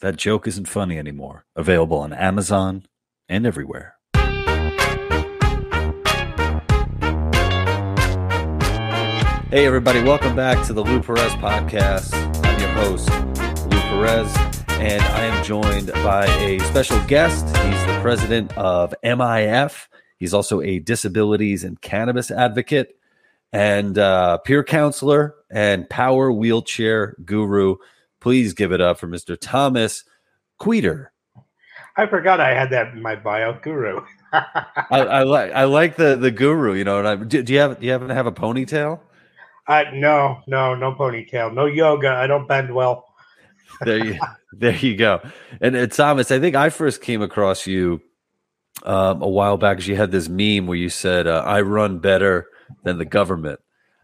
That joke isn't funny anymore. Available on Amazon and everywhere. Hey, everybody, welcome back to the Lou Perez podcast. I'm your host, Lou Perez, and I am joined by a special guest. He's the president of MIF. He's also a disabilities and cannabis advocate and uh, peer counselor and power wheelchair guru. Please give it up for Mr. Thomas Quiter. I forgot I had that in my bio, guru. I, I like I like the the guru. You know, and I, do, do you have do you happen to have a ponytail? Uh, no, no, no ponytail, no yoga. I don't bend well. there you there you go. And uh, Thomas, I think I first came across you um, a while back because you had this meme where you said, uh, "I run better than the government."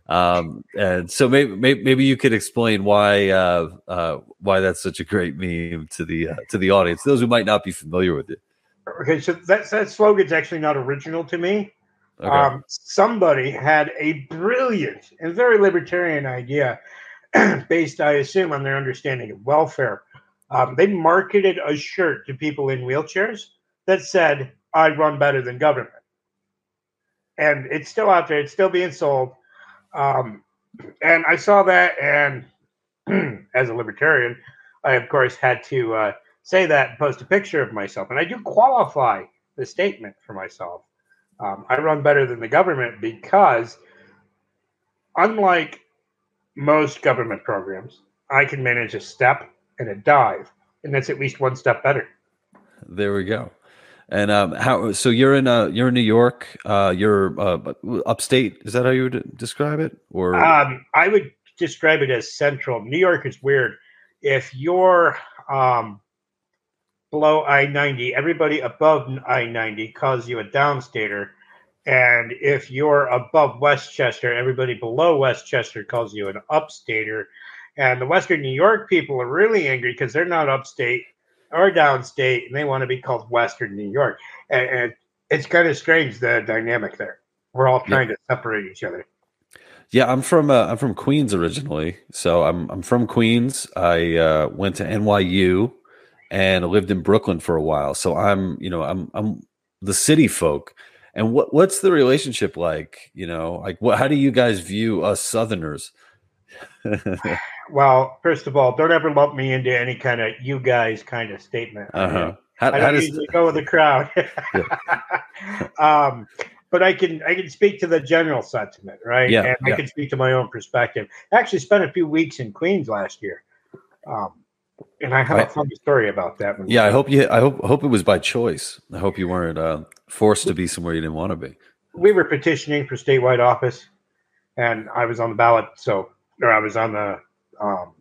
Um, and so maybe, maybe, maybe you could explain why uh, uh, why that's such a great meme to the uh, to the audience, those who might not be familiar with it. Okay, so that that slogan's actually not original to me. Okay. Um, somebody had a brilliant and very libertarian idea, based, I assume, on their understanding of welfare. Um, they marketed a shirt to people in wheelchairs that said, "I run better than government," and it's still out there. It's still being sold. Um, and I saw that, and as a libertarian, I of course had to uh, say that and post a picture of myself. And I do qualify the statement for myself. Um, I run better than the government because, unlike most government programs, I can manage a step and a dive, and that's at least one step better. There we go. And um, how? So you're in uh, you're in New York. Uh, you're uh, upstate. Is that how you would describe it? Or um, I would describe it as central. New York is weird. If you're um, below I ninety, everybody above I ninety calls you a downstater, and if you're above Westchester, everybody below Westchester calls you an upstater. And the Western New York people are really angry because they're not upstate or downstate, and they want to be called Western New York. And, and it's kind of strange the dynamic there. We're all trying yeah. to separate each other. Yeah, I'm from uh, I'm from Queens originally, so I'm I'm from Queens. I uh, went to NYU and lived in Brooklyn for a while. So I'm you know I'm I'm the city folk. And what what's the relationship like? You know, like what? How do you guys view us Southerners? well, first of all, don't ever lump me into any kind of "you guys" kind of statement. Uh-huh. How, I don't usually go with the crowd. um, but I can I can speak to the general sentiment, right? Yeah, and I yeah. can speak to my own perspective. I actually spent a few weeks in Queens last year, um, and I have a funny story about that. Yeah, I hope you. I hope hope it was by choice. I hope you weren't uh, forced to be somewhere you didn't want to be. We were petitioning for statewide office, and I was on the ballot. So, or I was on the um,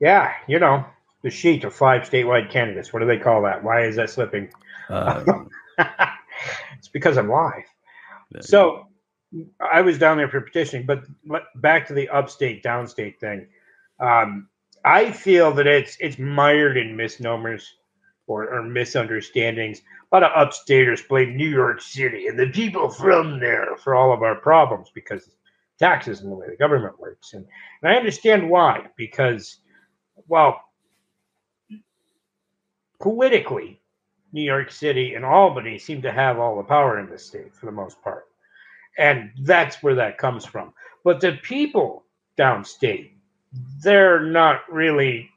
yeah, you know, the sheet of five statewide candidates. What do they call that? Why is that slipping? Uh, it's because I'm live. So I was down there for petitioning, but back to the upstate downstate thing. Um, I feel that it's it's mired in misnomers or, or, misunderstandings. A lot of upstaters blame New York City and the people from there for all of our problems because taxes and the way the government works. And, and I understand why, because, well, politically, New York City and Albany seem to have all the power in the state for the most part. And that's where that comes from. But the people downstate, they're not really,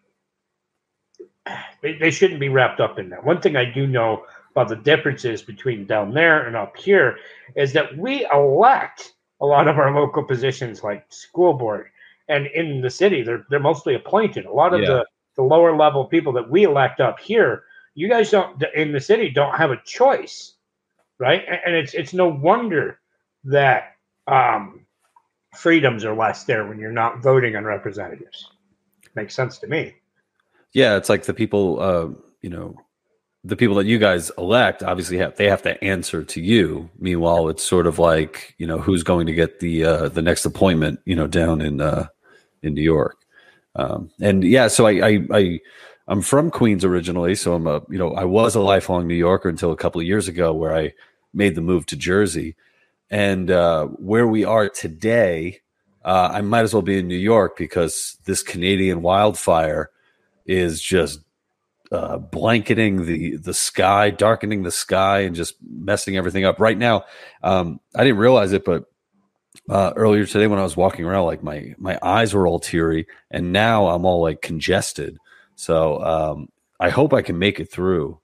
they, they shouldn't be wrapped up in that. One thing I do know about the differences between down there and up here is that we elect a lot of our local positions like school board and in the city they're they're mostly appointed. A lot of yeah. the the lower level people that we elect up here you guys don't in the city don't have a choice right? And it's it's no wonder that um, freedoms are less there when you're not voting on representatives. Makes sense to me. Yeah it's like the people uh, you know the people that you guys elect obviously have they have to answer to you. Meanwhile, it's sort of like you know who's going to get the uh, the next appointment, you know, down in uh, in New York. Um, and yeah, so I, I I I'm from Queens originally, so I'm a you know I was a lifelong New Yorker until a couple of years ago where I made the move to Jersey, and uh, where we are today, uh, I might as well be in New York because this Canadian wildfire is just uh, blanketing the the sky, darkening the sky, and just messing everything up. Right now, um, I didn't realize it, but uh, earlier today when I was walking around, like my my eyes were all teary, and now I'm all like congested. So um, I hope I can make it through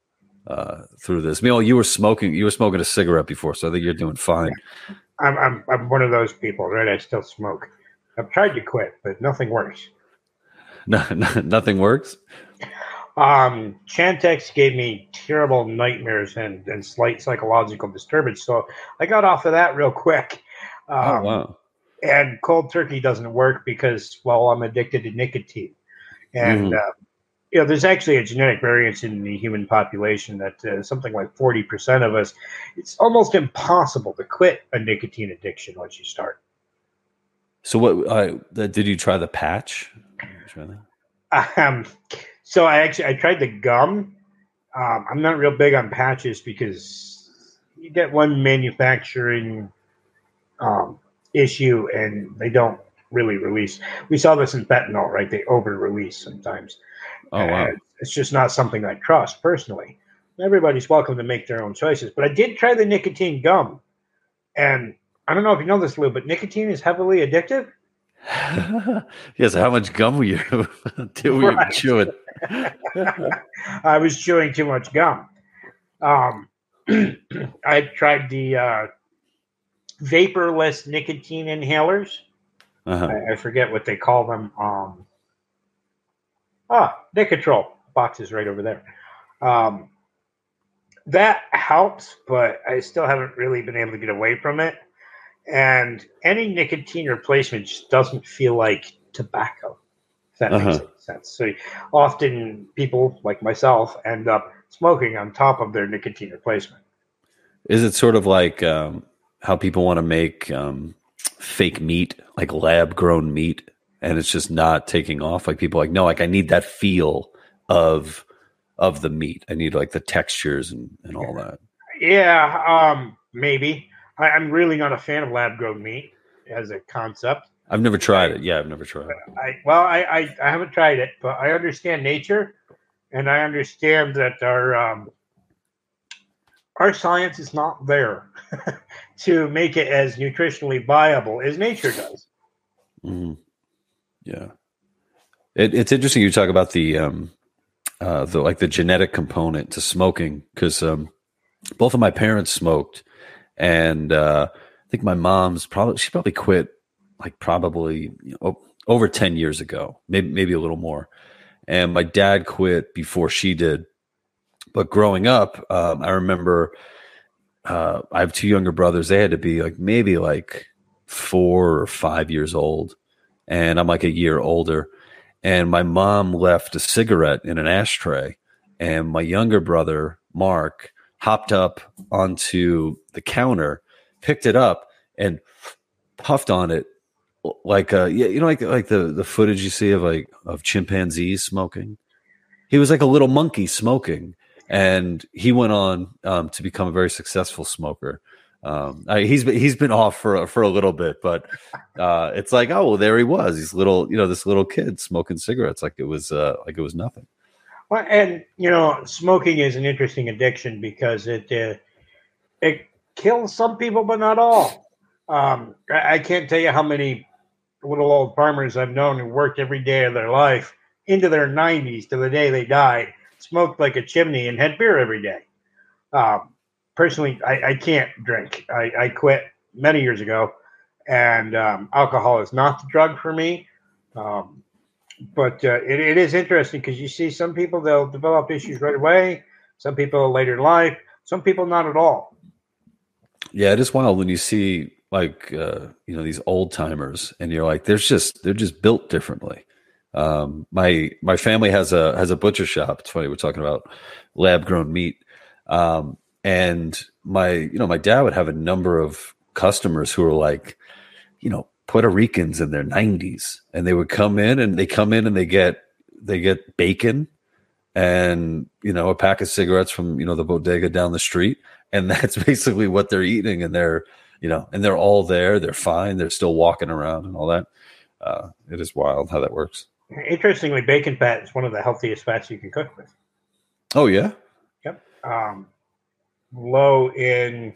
uh, through this. Meanwhile, you were smoking. You were smoking a cigarette before, so I think you're doing fine. I'm I'm I'm one of those people, right? I still smoke. I've tried to quit, but nothing works. No, no nothing works. Um, Chantix gave me terrible nightmares and, and slight psychological disturbance, so I got off of that real quick. Oh, um, oh wow! And cold turkey doesn't work because well, I'm addicted to nicotine, and mm. uh, you know, there's actually a genetic variance in the human population that uh, something like 40% of us, it's almost impossible to quit a nicotine addiction once you start. So, what uh, did you try the patch? Um, so I actually I tried the gum. Um, I'm not real big on patches because you get one manufacturing um, issue and they don't really release. We saw this in fentanyl, right? They over release sometimes. Oh wow! And it's just not something I trust personally. Everybody's welcome to make their own choices, but I did try the nicotine gum, and I don't know if you know this, Lou, but nicotine is heavily addictive. yes, how much gum were you, were you chewing? I was chewing too much gum. Um, I tried the uh, vaporless nicotine inhalers. Uh-huh. I, I, forget what they call them. Um, Ah, Nicotrol box is right over there. Um, that helps, but I still haven't really been able to get away from it. And any nicotine replacement just doesn't feel like tobacco. If that uh-huh. makes sense. So often people like myself end up smoking on top of their nicotine replacement. Is it sort of like um, how people want to make um, fake meat, like lab grown meat? and it's just not taking off. Like people like, no, like I need that feel of of the meat. I need like the textures and, and all that. Yeah, um, maybe. I, am really not a fan of lab grown meat as a concept. I've never tried it. Yeah, I've never tried it. I well, I, I, I haven't tried it, but I understand nature, and I understand that our um, our science is not there to make it as nutritionally viable as nature does. Mm-hmm. Yeah, it, it's interesting you talk about the um, uh, the like the genetic component to smoking because um, both of my parents smoked, and uh, I think my mom's probably she probably quit like probably you know, over ten years ago, maybe maybe a little more, and my dad quit before she did. But growing up, um, I remember uh, I have two younger brothers. They had to be like maybe like four or five years old and I'm like a year older. And my mom left a cigarette in an ashtray, and my younger brother, Mark, hopped up onto the counter, picked it up, and puffed on it like uh yeah you know like like the the footage you see of like of chimpanzees smoking he was like a little monkey smoking and he went on um, to become a very successful smoker um, I, he's been he's been off for for a little bit, but uh, it's like oh well, there he was. He's little, you know, this little kid smoking cigarettes like it was uh, like it was nothing. Well, and you know, smoking is an interesting addiction because it uh, it kills some people, but not all. Um, I, I can't tell you how many little old farmers I've known who worked every day of their life into their 90s to the day they died, smoked like a chimney, and had beer every day. Um, personally, I, I can't drink. I, I, quit many years ago, and um, alcohol is not the drug for me. Um, but uh, it, it is interesting because you see some people they'll develop issues right away, some people later in life, some people not at all. Yeah, it is wild when you see like uh, you know these old timers, and you're like, there's just they're just built differently. Um, my my family has a has a butcher shop. It's funny we're talking about lab grown meat. Um, and my you know my dad would have a number of customers who are like you know puerto ricans in their 90s and they would come in and they come in and they get they get bacon and you know a pack of cigarettes from you know the bodega down the street and that's basically what they're eating and they're you know and they're all there they're fine they're still walking around and all that uh, it is wild how that works Interestingly, bacon fat is one of the healthiest fats you can cook with. Oh yeah. Yep. Um, low in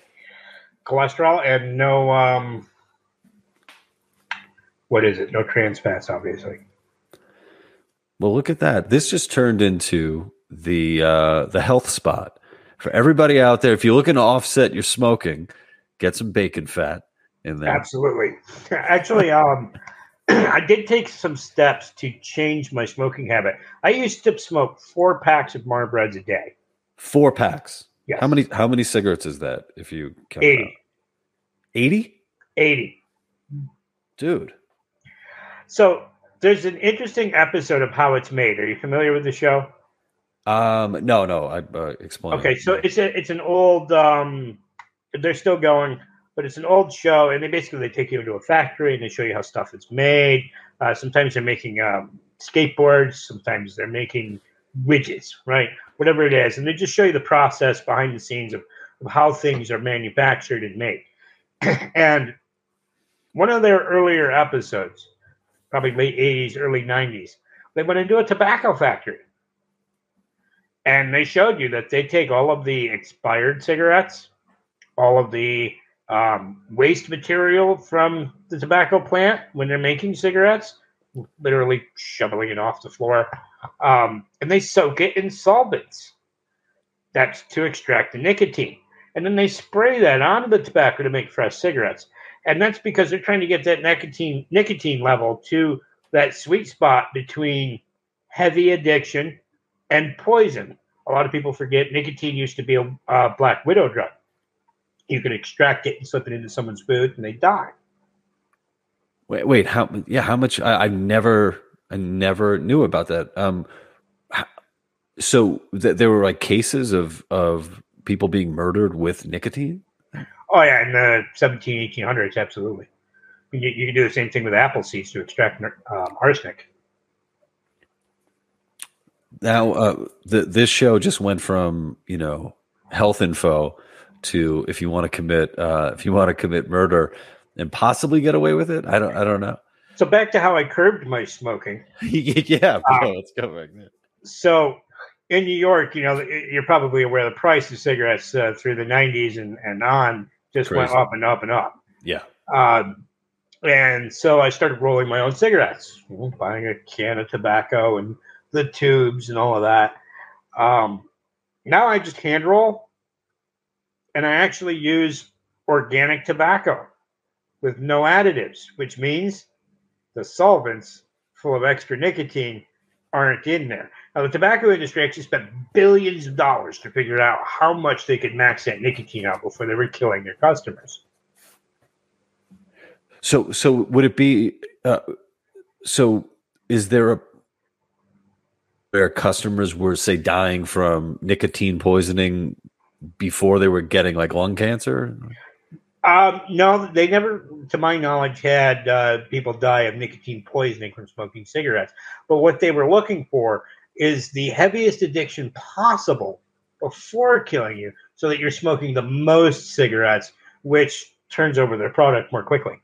cholesterol and no um, what is it? No trans fats, obviously. Well, look at that. This just turned into the uh, the health spot for everybody out there. If you're looking to offset your smoking, get some bacon fat in there. Absolutely. Actually, um, I did take some steps to change my smoking habit. I used to smoke four packs of Marlboros a day. Four packs. Yes. How many? How many cigarettes is that? If you count 80. 80? 80. Dude. So there's an interesting episode of how it's made. Are you familiar with the show? Um, no, no. I uh, explain. Okay, so it's a it's an old. Um, they're still going, but it's an old show, and they basically they take you into a factory and they show you how stuff is made. Uh, sometimes they're making um, skateboards. Sometimes they're making widgets, right? Whatever it is, and they just show you the process behind the scenes of, of how things are manufactured and made. and one of their earlier episodes, probably late 80s, early 90s, they went into a tobacco factory. And they showed you that they take all of the expired cigarettes, all of the um, waste material from the tobacco plant when they're making cigarettes, literally shoveling it off the floor, um, and they soak it in solvents. That's to extract the nicotine. And then they spray that onto the tobacco to make fresh cigarettes. And that's because they're trying to get that nicotine nicotine level to that sweet spot between heavy addiction and poison. A lot of people forget nicotine used to be a uh, black widow drug. You could extract it and slip it into someone's food, and they die. Wait, wait, how? Yeah, how much? I, I never, I never knew about that. Um, so th- there were like cases of of people being murdered with nicotine. Oh yeah, in the 17, 1800s, absolutely. You, you can do the same thing with apple seeds to extract um, arsenic. Now, uh, the, this show just went from you know health info to if you want to commit uh, if you want to commit murder and possibly get away with it. I don't I don't know. So back to how I curbed my smoking. yeah, bro, um, let's go back there. So in New York, you know, you're probably aware the price of cigarettes uh, through the 90s and, and on just Crazy. went up and up and up. Yeah. Um, and so I started rolling my own cigarettes, buying a can of tobacco and the tubes and all of that. Um, now I just hand roll and I actually use organic tobacco with no additives, which means the solvents full of extra nicotine aren't in there. Now, the tobacco industry actually spent billions of dollars to figure out how much they could max that nicotine out before they were killing their customers. So, so would it be? Uh, so, is there a where customers were say dying from nicotine poisoning before they were getting like lung cancer? Um, no, they never, to my knowledge, had uh, people die of nicotine poisoning from smoking cigarettes. But what they were looking for is the heaviest addiction possible before killing you, so that you're smoking the most cigarettes, which turns over their product more quickly.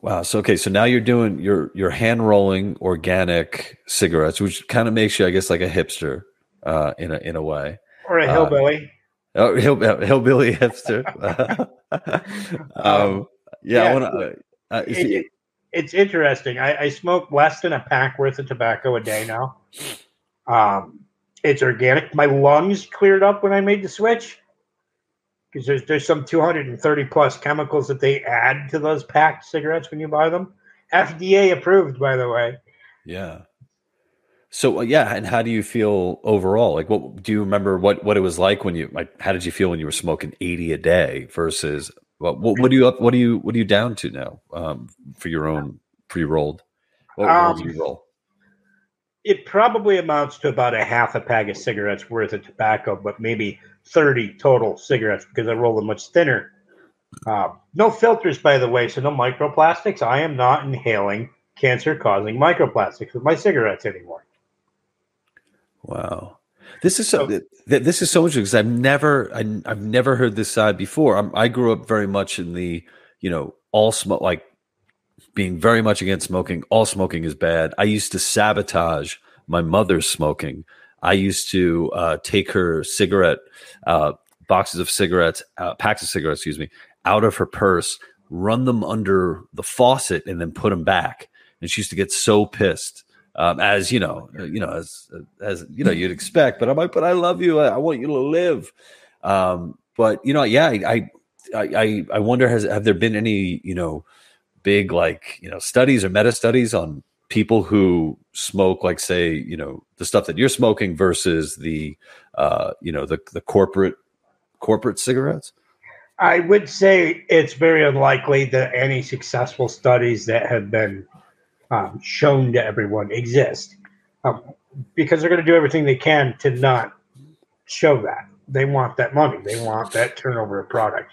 Wow. So okay, so now you're doing you're you're hand rolling organic cigarettes, which kind of makes you, I guess, like a hipster uh, in a in a way, or a hillbilly. Uh, oh, hill, hillbilly hipster. um, yeah, yeah, I want to. Uh, it, it's interesting. I, I, smoke less than a pack worth of tobacco a day now. Um, it's organic. My lungs cleared up when I made the switch because there's there's some 230 plus chemicals that they add to those packed cigarettes when you buy them. FDA approved, by the way. Yeah. So uh, yeah, and how do you feel overall? Like, what do you remember? What what it was like when you like? How did you feel when you were smoking 80 a day versus what? What, what do you up? What do you what are you down to now um, for your own pre rolled? What um, you roll? It probably amounts to about a half a pack of cigarettes worth of tobacco, but maybe 30 total cigarettes because I roll them much thinner. Uh, no filters, by the way, so no microplastics. I am not inhaling cancer causing microplastics with my cigarettes anymore. Wow. This is so. This is so interesting because I've never, I, have never heard this side before. I'm, i grew up very much in the, you know, all smoke, like being very much against smoking. All smoking is bad. I used to sabotage my mother's smoking. I used to uh, take her cigarette uh, boxes of cigarettes, uh, packs of cigarettes, excuse me, out of her purse, run them under the faucet, and then put them back. And she used to get so pissed, um, as you know, uh, you know, as as you know, you'd expect. But I'm like, but I love you. I, I want you to live. Um, but you know, yeah, I, I, I wonder has have there been any you know big like you know studies or meta studies on people who smoke like say you know the stuff that you're smoking versus the uh you know the the corporate corporate cigarettes i would say it's very unlikely that any successful studies that have been um, shown to everyone exist um, because they're going to do everything they can to not show that they want that money they want that turnover of product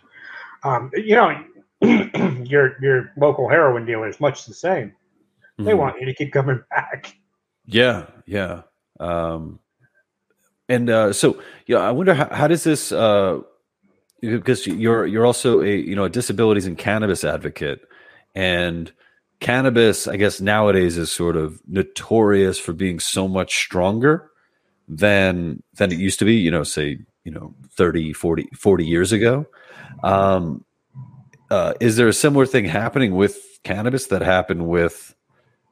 um, you know your your local heroin dealer is much the same they mm-hmm. want you to keep coming back. Yeah, yeah. Um, and uh, so, yeah, I wonder how, how does this uh, because you're you're also a you know a disabilities and cannabis advocate, and cannabis, I guess nowadays is sort of notorious for being so much stronger than than it used to be. You know, say you know 30, 40, 40 years ago. Um, uh, is there a similar thing happening with cannabis that happened with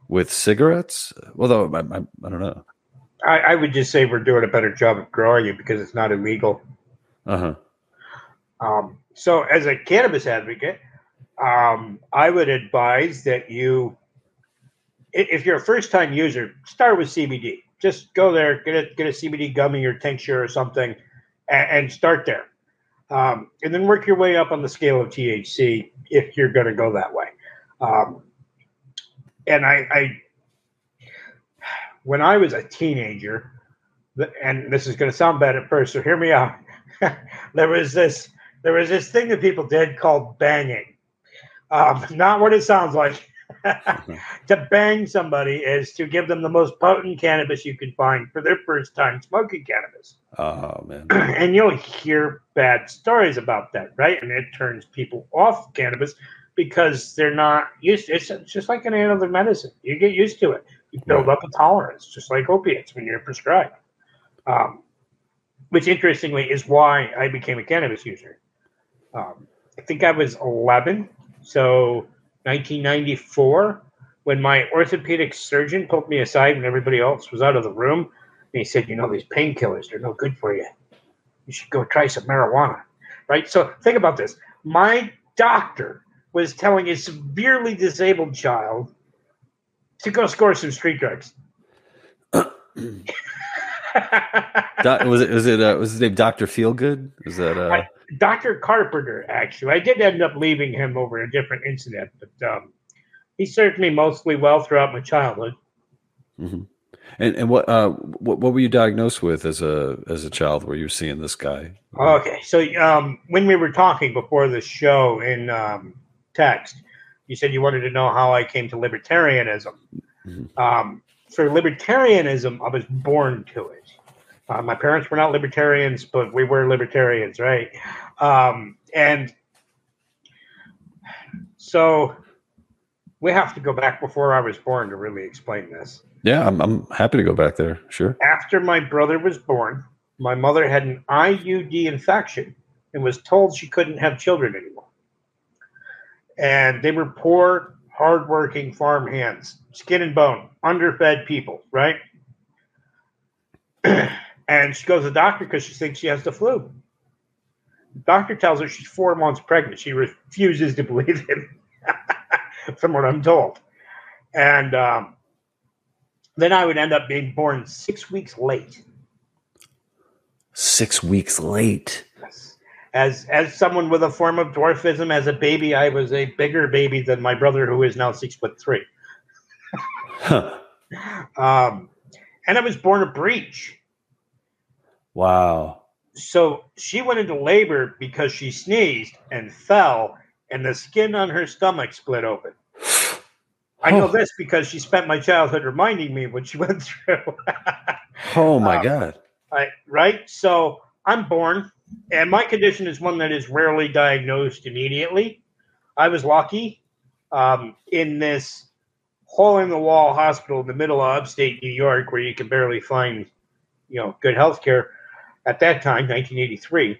with cigarettes? Although I, I, I don't know. I, I, would just say we're doing a better job of growing it because it's not illegal. Uh huh. Um, so, as a cannabis advocate, um, I would advise that you, if you're a first time user, start with CBD. Just go there, get a get a CBD gummy or tincture or something, and, and start there, um, and then work your way up on the scale of THC if you're going to go that way. Um, and I, I when I was a teenager, and this is going to sound bad at first, so hear me out. there was this there was this thing that people did called banging. Um, not what it sounds like. to bang somebody is to give them the most potent cannabis you can find for their first time smoking cannabis. Oh man! and you'll hear bad stories about that, right? And it turns people off cannabis because they're not used. To, it's just like any other medicine. You get used to it. You build right. up a tolerance, just like opiates when you're prescribed. Um, which interestingly is why I became a cannabis user. Um, I think I was 11, so 1994, when my orthopedic surgeon pulled me aside when everybody else was out of the room, and he said, "You know, these painkillers, they're no good for you. You should go try some marijuana." Right. So think about this. My doctor was telling a severely disabled child to go score some street drugs. was it was it uh, was his name Doctor Feelgood? Was that uh... Doctor Carpenter? Actually, I did end up leaving him over a different incident, but um, he served me mostly well throughout my childhood. Mm-hmm. And and what uh what, what were you diagnosed with as a as a child? Were you seeing this guy? Okay, so um, when we were talking before the show in um, text. You said you wanted to know how I came to libertarianism. Mm-hmm. Um, for libertarianism, I was born to it. Uh, my parents were not libertarians, but we were libertarians, right? Um, and so we have to go back before I was born to really explain this. Yeah, I'm, I'm happy to go back there. Sure. After my brother was born, my mother had an IUD infection and was told she couldn't have children anymore and they were poor, hardworking farm hands, skin and bone, underfed people, right? and she goes to the doctor because she thinks she has the flu. The doctor tells her she's four months pregnant. She refuses to believe him, from what I'm told. And um, then I would end up being born six weeks late. Six weeks late as as someone with a form of dwarfism as a baby i was a bigger baby than my brother who is now six foot three. Huh. um, and i was born a breech wow. So she went into labor because she sneezed and fell and the skin on her stomach split open. I know this because she spent my childhood reminding me what she went through. Oh my um, god. I, right? So i'm born and my condition is one that is rarely diagnosed immediately. I was lucky. um, in this hole in the wall hospital in the middle of upstate New York where you can barely find, you know, good health care at that time, 1983.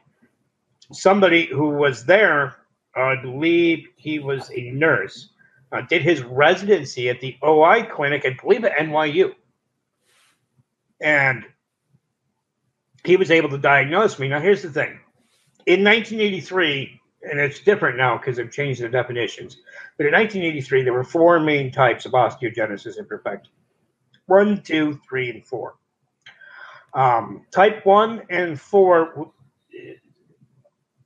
Somebody who was there, I believe he was a nurse, uh, did his residency at the OI clinic, I believe at NYU. And he was able to diagnose me. Now, here's the thing in 1983, and it's different now because they've changed the definitions. But in 1983, there were four main types of osteogenesis imperfecta one, two, three, and four. Um, type one and four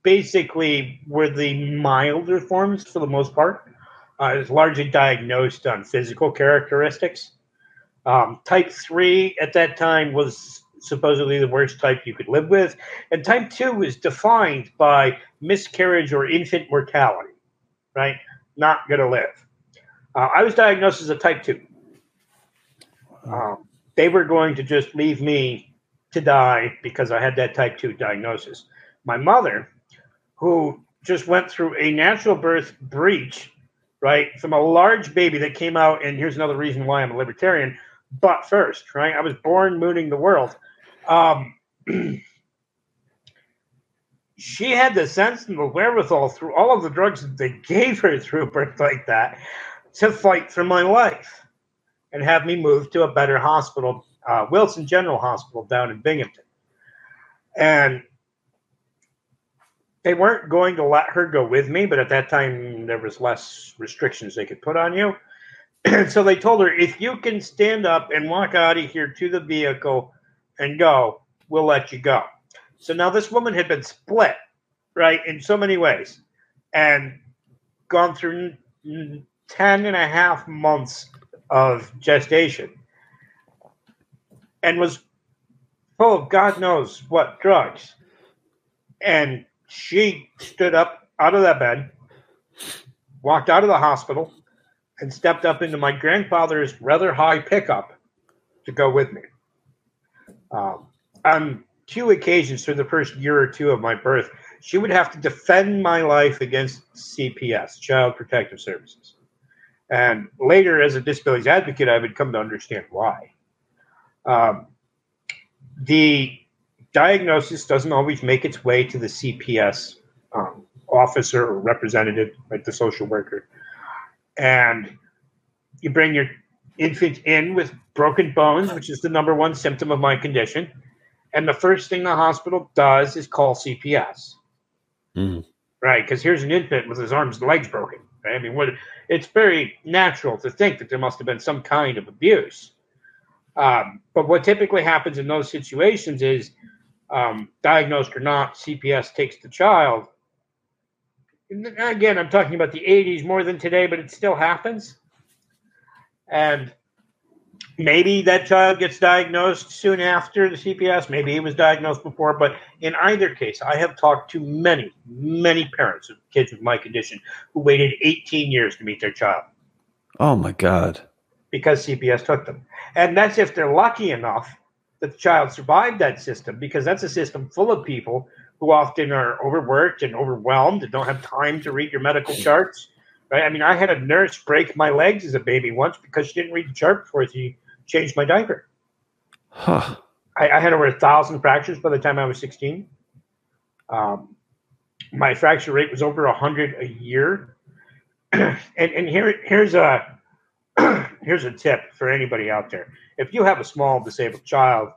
basically were the milder forms for the most part. Uh, largely diagnosed on physical characteristics. Um, type three at that time was supposedly the worst type you could live with. And type 2 is defined by miscarriage or infant mortality, right? Not going to live. Uh, I was diagnosed as a type 2. Um, they were going to just leave me to die because I had that type 2 diagnosis. My mother, who just went through a natural birth breech, right, from a large baby that came out, and here's another reason why I'm a libertarian, but first, right? I was born mooning the world. Um, she had the sense and the wherewithal through all of the drugs that they gave her through birth like that to fight for my life and have me moved to a better hospital, uh, Wilson General Hospital down in Binghamton. And they weren't going to let her go with me, but at that time there was less restrictions they could put on you. so they told her, if you can stand up and walk out of here to the vehicle and go, we'll let you go. So now this woman had been split, right, in so many ways and gone through 10 and a half months of gestation and was full of God knows what drugs. And she stood up out of that bed, walked out of the hospital, and stepped up into my grandfather's rather high pickup to go with me. Um, on two occasions through the first year or two of my birth, she would have to defend my life against CPS, Child Protective Services. And later, as a disabilities advocate, I would come to understand why. Um, the diagnosis doesn't always make its way to the CPS um, officer or representative, like the social worker. And you bring your infant in with broken bones, which is the number one symptom of my condition. And the first thing the hospital does is call CPS. Mm. Right? Because here's an infant with his arms and legs broken. Right? I mean, what, it's very natural to think that there must have been some kind of abuse. Um, but what typically happens in those situations is, um, diagnosed or not, CPS takes the child. And again, I'm talking about the 80s more than today, but it still happens and maybe that child gets diagnosed soon after the CPS. Maybe he was diagnosed before, but in either case, I have talked to many, many parents of kids with my condition who waited 18 years to meet their child. Oh my God. Because CPS took them. And that's if they're lucky enough that the child survived that system, because that's a system full of people who often are overworked and overwhelmed and don't have time to read your medical charts Right? I mean, I had a nurse break my legs as a baby once because she didn't read the chart before she changed my diaper. Huh. I, I had over a thousand fractures by the time I was 16. Um, my fracture rate was over 100 a year. and and here here's a here's a tip for anybody out there. If you have a small disabled child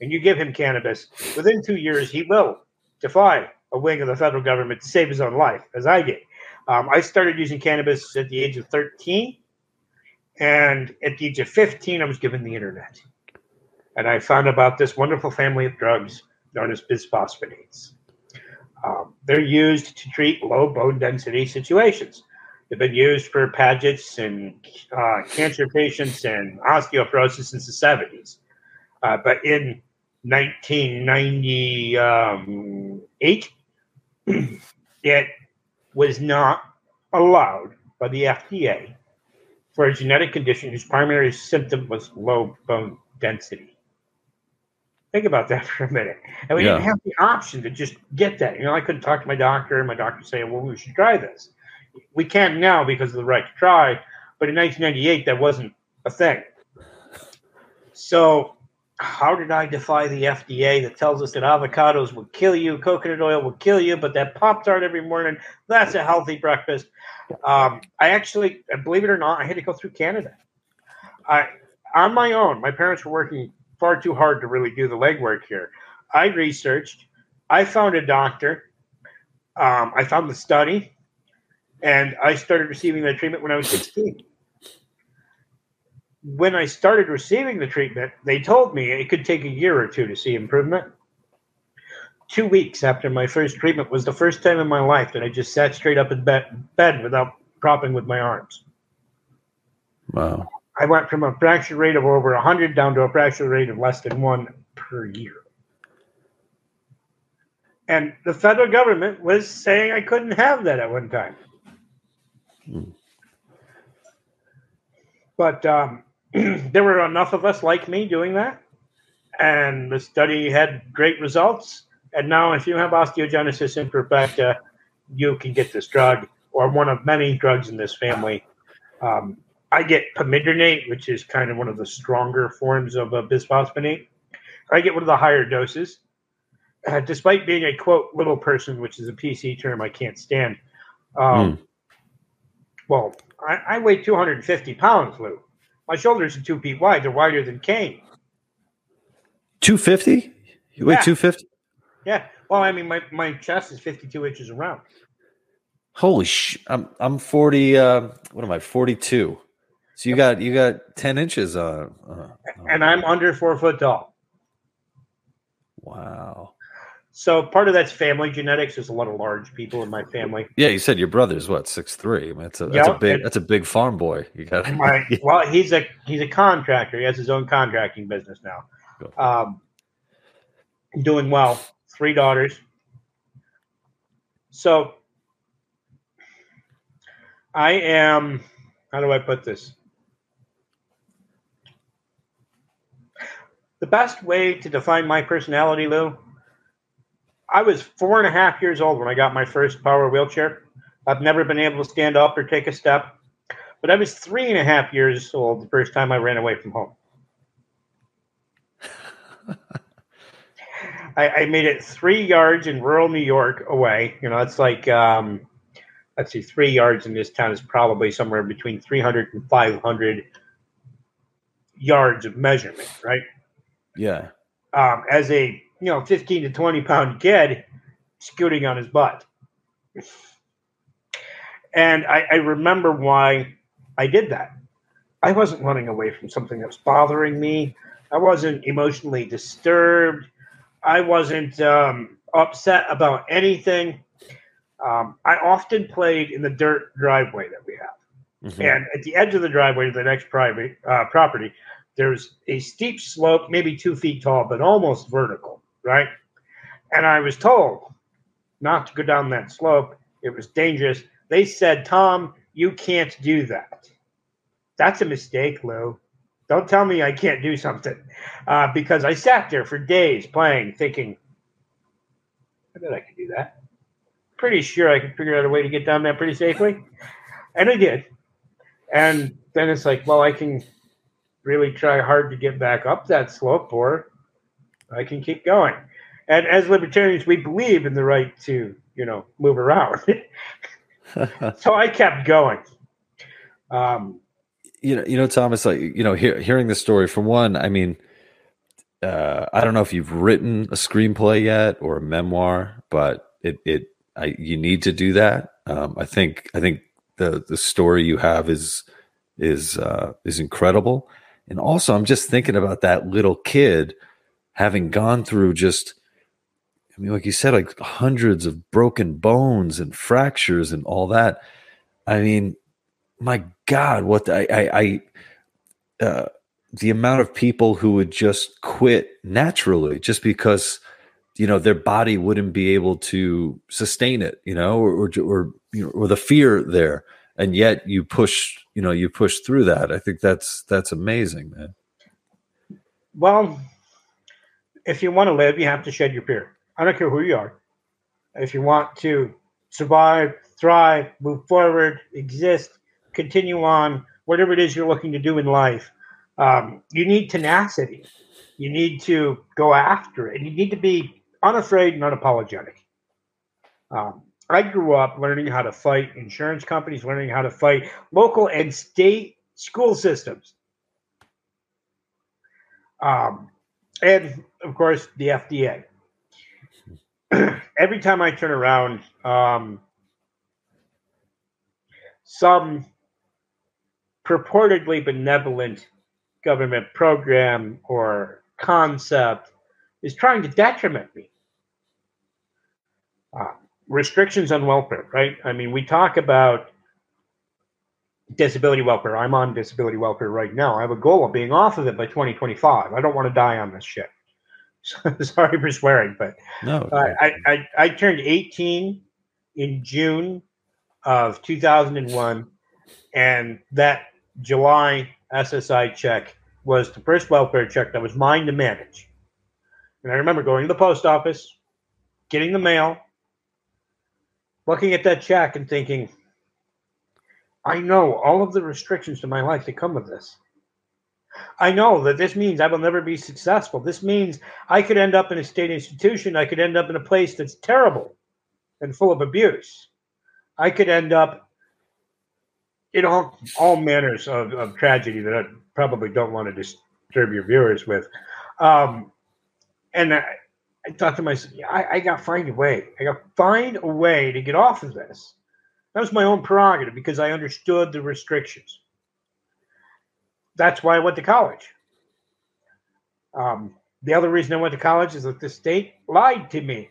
and you give him cannabis, within two years he will defy a wing of the federal government to save his own life, as I did. Um, I started using cannabis at the age of 13. And at the age of 15, I was given the internet. And I found about this wonderful family of drugs known as bisphosphonates. Um, they're used to treat low bone density situations. They've been used for Paget's and uh, cancer patients and osteoporosis since the 70s. Uh, but in 1998, it was not allowed by the FDA for a genetic condition whose primary symptom was low bone density. Think about that for a minute. And we yeah. didn't have the option to just get that. You know, I couldn't talk to my doctor, and my doctor saying, "Well, we should try this." we can't now because of the right to try, but in 1998 that wasn't a thing. So how did I defy the FDA that tells us that avocados will kill you, coconut oil will kill you, but that Pop Tart every morning, that's a healthy breakfast. Um, I actually, believe it or not, I had to go through Canada. I, on my own, my parents were working far too hard to really do the legwork here. I researched, I found a doctor, um, I found the study, and I started receiving that treatment when I was 16 when I started receiving the treatment, they told me it could take a year or two to see improvement. Two weeks after my first treatment was the first time in my life that I just sat straight up in bed, bed without propping with my arms. Wow. I went from a fracture rate of over 100 down to a fracture rate of less than one per year. And the federal government was saying I couldn't have that at one time. Hmm. But um, there were enough of us like me doing that, and the study had great results. And now, if you have osteogenesis imperfecta, you can get this drug or one of many drugs in this family. Um, I get pamidronate, which is kind of one of the stronger forms of uh, bisphosphonate. I get one of the higher doses. Uh, despite being a quote little person, which is a PC term I can't stand. Um, mm. Well, I, I weigh 250 pounds, Lou. My shoulders are two feet wide. They're wider than Kane. 250? You weigh 250? Yeah. Well, I mean, my, my chest is 52 inches around. Holy sh! I'm I'm 40. Uh, what am I? 42. So you got you got 10 inches. Uh, uh, and I'm under four foot tall. Wow. So part of that's family genetics. There's a lot of large people in my family. Yeah, you said your brother's what six three. That's a that's yep, a big that's a big farm boy. You got right. well, he's a he's a contractor. He has his own contracting business now. Um, doing well. Three daughters. So I am. How do I put this? The best way to define my personality, Lou, I was four and a half years old when I got my first power wheelchair. I've never been able to stand up or take a step, but I was three and a half years old the first time I ran away from home. I, I, made it three yards in rural New York away. You know, it's like, um, let's see, three yards in this town is probably somewhere between 300 and 500 yards of measurement, right? Yeah. Um, as a you know, 15 to 20 pound kid scooting on his butt. And I, I, remember why I did that. I wasn't running away from something that was bothering me. I wasn't emotionally disturbed. I wasn't um, upset about anything. Um, I often played in the dirt driveway that we have. Mm-hmm. And at the edge of the driveway to the next private uh, property, there's a steep slope, maybe two feet tall, but almost vertical right? And I was told not to go down that slope. It was dangerous. They said, Tom, you can't do that. That's a mistake, Lou. Don't tell me I can't do something. Uh, because I sat there for days playing, thinking, I bet I could do that. Pretty sure I could figure out a way to get down there pretty safely. And I did. And then it's like, well, I can really try hard to get back up that slope, or I can keep going. And as libertarians, we believe in the right to, you know, move around. so I kept going. Um, you know, you know, Thomas, like you know, hear, hearing the story from one, I mean, uh, I don't know if you've written a screenplay yet or a memoir, but it, it, I, you need to do that. Um, I think, I think the the story you have is is uh, is incredible, and also I'm just thinking about that little kid having gone through just I mean, like you said, like hundreds of broken bones and fractures and all that. I mean, my God, what the, I, I, uh, the amount of people who would just quit naturally just because you know their body wouldn't be able to sustain it, you know, or or, or you know, or the fear there, and yet you push, you know, you push through that. I think that's that's amazing, man. Well, if you want to live, you have to shed your fear. I don't care who you are. If you want to survive, thrive, move forward, exist, continue on, whatever it is you're looking to do in life. Um, you need tenacity. You need to go after it. You need to be unafraid and unapologetic. Um, I grew up learning how to fight insurance companies, learning how to fight local and state school systems. Um, and of course, the FDA. Every time I turn around, um, some purportedly benevolent government program or concept is trying to detriment me. Uh, restrictions on welfare, right? I mean, we talk about disability welfare. I'm on disability welfare right now. I have a goal of being off of it by 2025. I don't want to die on this shit. Sorry for swearing, but no, uh, I, I, I turned 18 in June of 2001, and that July SSI check was the first welfare check that was mine to manage. And I remember going to the post office, getting the mail, looking at that check and thinking, I know all of the restrictions to my life that come with this. I know that this means I will never be successful. This means I could end up in a state institution. I could end up in a place that's terrible and full of abuse. I could end up in all, all manners of, of tragedy that I probably don't want to disturb your viewers with. Um, and I, I thought to myself, I, I got to find a way. I got to find a way to get off of this. That was my own prerogative because I understood the restrictions. That's why I went to college. Um, the other reason I went to college is that the state lied to me.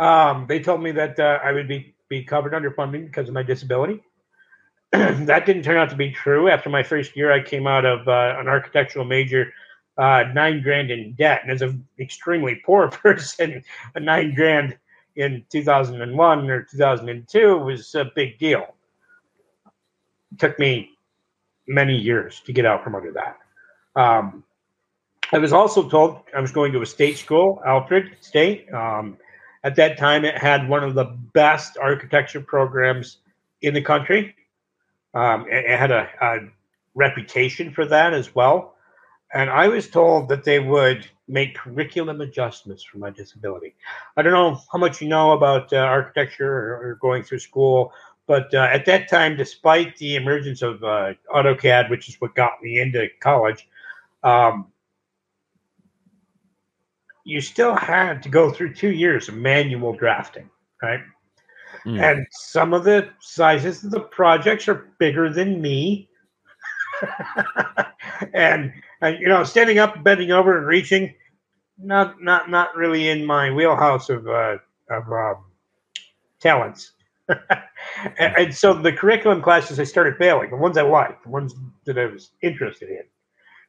Um, they told me that uh, I would be, be covered under funding because of my disability. that didn't turn out to be true. After my first year, I came out of uh, an architectural major uh, nine grand in debt. And as an extremely poor person, a nine grand in 2001 or 2002 was a big deal. It took me many years to get out from under that. Um, I was also told I was going to a state school, Alfred State. Um, at that time, it had one of the best architecture programs in the country. Um, it, it, had a, a reputation for that as well. And I was told that they would make curriculum adjustments for my disability. I don't know how much you know about uh, architecture or, or, going through school, but uh, at that time, despite the emergence of uh, AutoCAD, which is what got me into college, um, you still had to go through two years of manual drafting, right? Mm. And some of the sizes of the projects are bigger than me. and uh, you know, standing up, bending over, and reaching, not not not really in my wheelhouse of uh, of um, talents. and, and, so the curriculum classes I started failing, the ones I liked, the ones that I was interested in,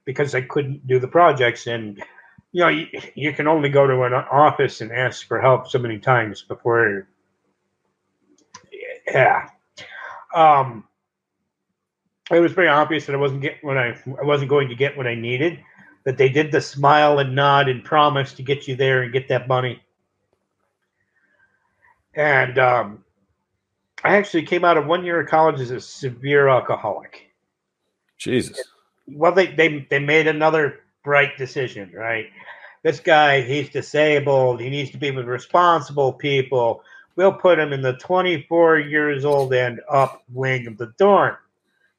because I couldn't do the projects. And you know, you, you can only go to an office and ask for help so many times before. Yeah. Um, it was very obvious that I wasn't getting what I I wasn't going to get what I needed. That they did the smile and nod and promise to get you there and get that money. And um, I actually came out of one year of college as a severe alcoholic. Jesus. Well, they they they made another bright decision, right? This guy, he's disabled. He needs to be with responsible people. We'll put him in the 24 years old and up wing of the dorm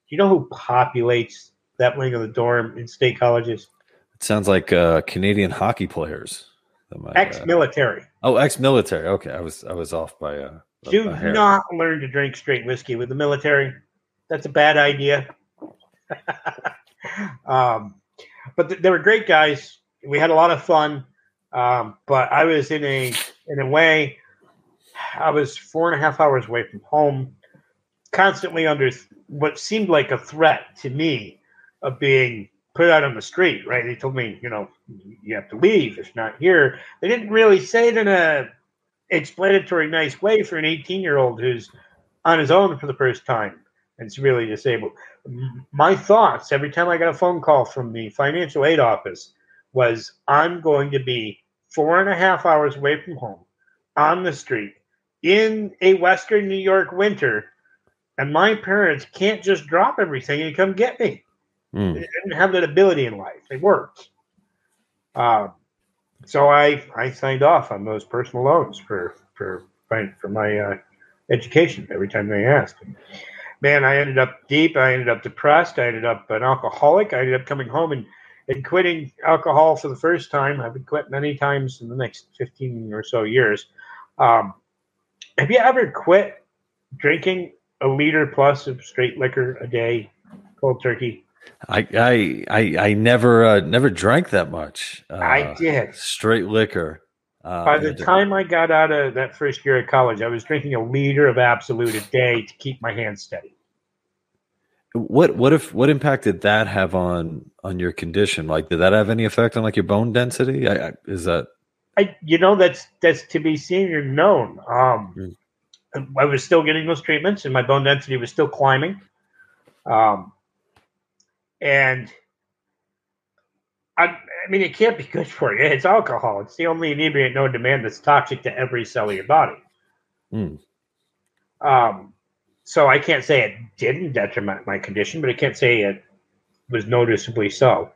you know who populates that wing of the dorm in state colleges? It sounds like uh, Canadian hockey players. Uh, ex-military. Uh, oh, ex-military. Okay, I was I was off by. Uh, Do not learn to drink straight whiskey with the military. That's a bad idea. um, but th- they were great guys. We had a lot of fun. Um, but I was in a in a way, I was four and a half hours away from home, constantly under what seemed like a threat to me of being put out on the street, right? They told me, you know, you have to leave. It's not here. They didn't really say it in a explanatory, nice way for an 18 year old who's on his own for the first time and severely disabled. My thoughts every time I got a phone call from the financial aid office was I'm going to be four and a half hours away from home on the street in a Western New York winter, and my parents can't just drop everything and come get me. Mm. They didn't have that ability in life. They worked. Uh, so I I signed off on those personal loans for for for my uh, education every time they asked. man, I ended up deep. I ended up depressed. I ended up an alcoholic. I ended up coming home and, and quitting alcohol for the first time. I've been quit many times in the next 15 or so years. Um, have you ever quit drinking a liter plus of straight liquor a day, cold turkey? I I I, I never uh, never drank that much. Uh, I did straight liquor. Uh, By the time I got out of that first year of college, I was drinking a liter of Absolut a day to keep my hands steady. What what if what impact did that have on on your condition? Like, did that have any effect on like your bone density? I, I, is that? I you know that's that's to be seen or known. Um, mm. I was still getting those treatments, and my bone density was still climbing. Um, and I, I mean, it can't be good for you. It's alcohol. It's the only inebriant known to man that's toxic to every cell of your body. Mm. Um, so I can't say it didn't detriment my condition, but I can't say it was noticeably so.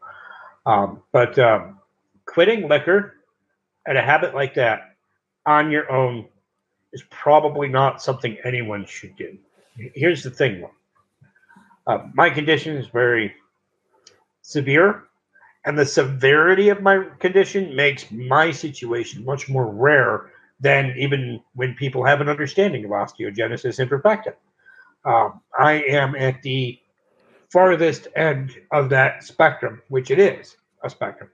Um, but um, quitting liquor and a habit like that on your own is probably not something anyone should do. Here's the thing, uh, my condition is very severe, and the severity of my condition makes my situation much more rare than even when people have an understanding of osteogenesis imperfecta. Um, I am at the farthest end of that spectrum, which it is a spectrum.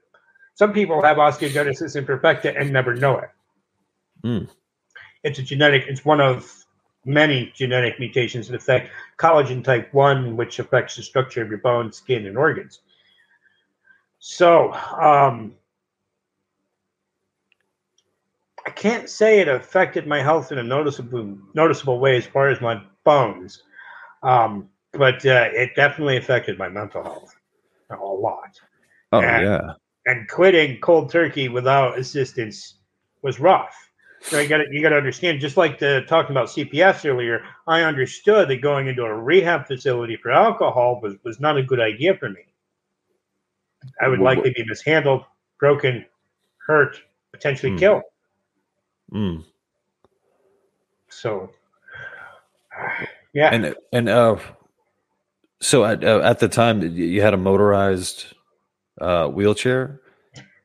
Some people have osteogenesis imperfecta and never know it. Mm. It's a genetic, it's one of many genetic mutations that affect collagen type 1, which affects the structure of your bones, skin, and organs. So, um, I can't say it affected my health in a noticeable noticeable way as far as my bones, um, but uh, it definitely affected my mental health a lot. Oh and, yeah, and quitting cold turkey without assistance was rough. So you got you got to understand. Just like the talking about CPS earlier, I understood that going into a rehab facility for alcohol was was not a good idea for me. I would likely be mishandled, broken, hurt, potentially mm. killed. Mm. So, yeah, and and uh, so at uh, at the time you had a motorized uh, wheelchair.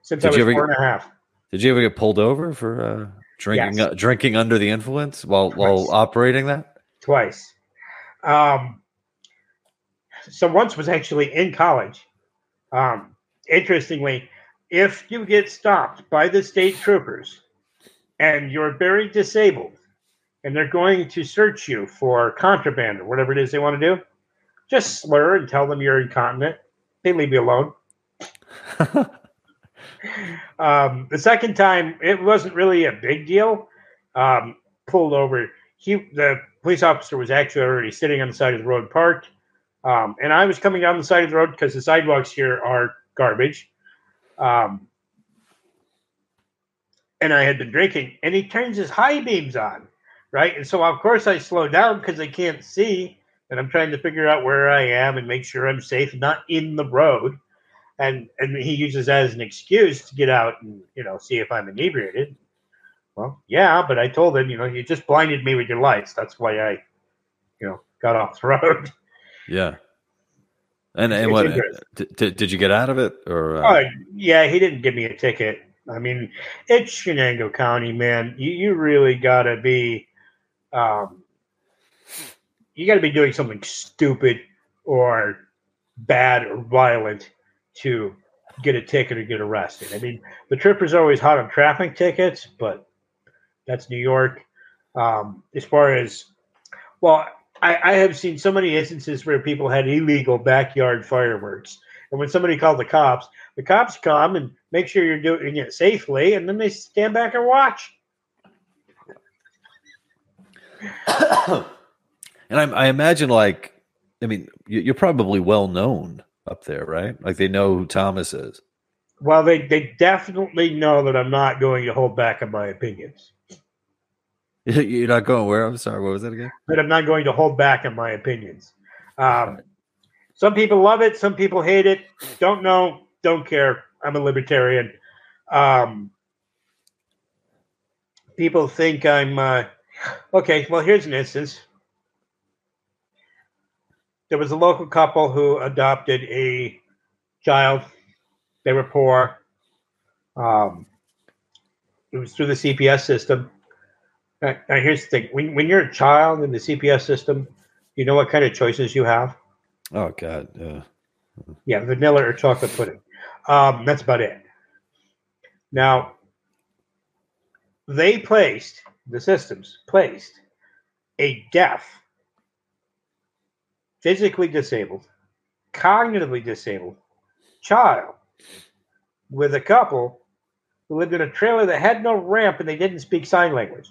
Since did I was you ever, four and a half. Did you ever get pulled over for uh, drinking yes. uh, drinking under the influence while Twice. while operating that? Twice. Um, so once was actually in college. Um, interestingly, if you get stopped by the state troopers and you're very disabled and they're going to search you for contraband or whatever it is they want to do, just slur and tell them you're incontinent. They leave you alone. um, the second time, it wasn't really a big deal. Um, pulled over. He, the police officer was actually already sitting on the side of the road parked. Um, and I was coming down the side of the road because the sidewalks here are garbage. Um, and I had been drinking, and he turns his high beams on, right? And so, of course, I slow down because I can't see, and I'm trying to figure out where I am and make sure I'm safe, not in the road. And and he uses that as an excuse to get out and you know see if I'm inebriated. Well, yeah, but I told him, you know, you just blinded me with your lights. That's why I, you know, got off the road. Yeah. And and what did, did you get out of it or? Uh... Oh yeah, he didn't give me a ticket. I mean, it's Chenango County, man. You you really gotta be, um, you gotta be doing something stupid or bad or violent to get a ticket or get arrested. I mean, the troopers are always hot on traffic tickets, but that's New York. Um, as far as well, I, I have seen so many instances where people had illegal backyard fireworks. And when somebody called the cops, the cops come and make sure you're doing it safely, and then they stand back and watch. and I, I, imagine, like, I mean, you're probably well known up there, right? Like they know who Thomas is. Well, they, they definitely know that I'm not going to hold back on my opinions. You're not going where? I'm sorry. What was that again? But I'm not going to hold back on my opinions. Um, some people love it. Some people hate it. Don't know. Don't care. I'm a libertarian. Um, people think I'm uh, okay. Well, here's an instance. There was a local couple who adopted a child. They were poor. Um, it was through the CPS system. Now, now, here's the thing: when when you're a child in the CPS system, you know what kind of choices you have. Oh God, yeah, yeah, vanilla or chocolate pudding. Um, that's about it. Now, they placed the systems placed a deaf, physically disabled, cognitively disabled child with a couple who lived in a trailer that had no ramp and they didn't speak sign language.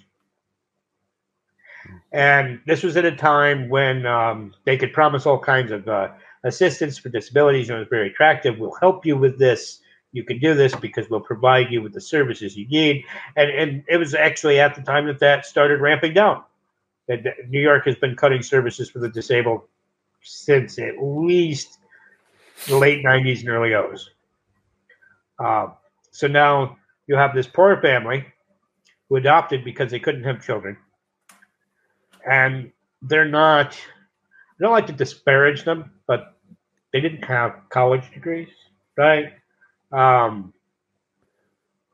And this was at a time when um, they could promise all kinds of uh, assistance for disabilities and it was very attractive. We'll help you with this. You can do this because we'll provide you with the services you need. And, and it was actually at the time that that started ramping down. That New York has been cutting services for the disabled since at least the late 90s and early O's. Uh, so now you have this poor family who adopted because they couldn't have children. And they're not, I don't like to disparage them, but they didn't have college degrees, right? Um,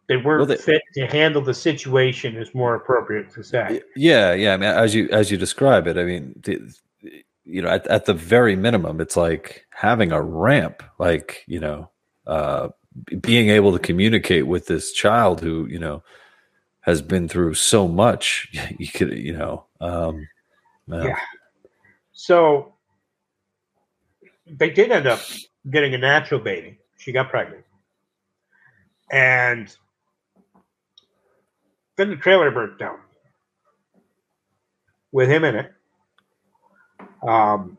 they weren't well, they, fit to handle the situation is more appropriate to say. Yeah, yeah. I mean, as you as you describe it, I mean, the, you know, at, at the very minimum, it's like having a ramp, like you know, uh, being able to communicate with this child who you know has been through so much. You could, you know, um, yeah. So they did end up getting a natural baby. She got pregnant. And then the trailer burnt down with him in it. Um,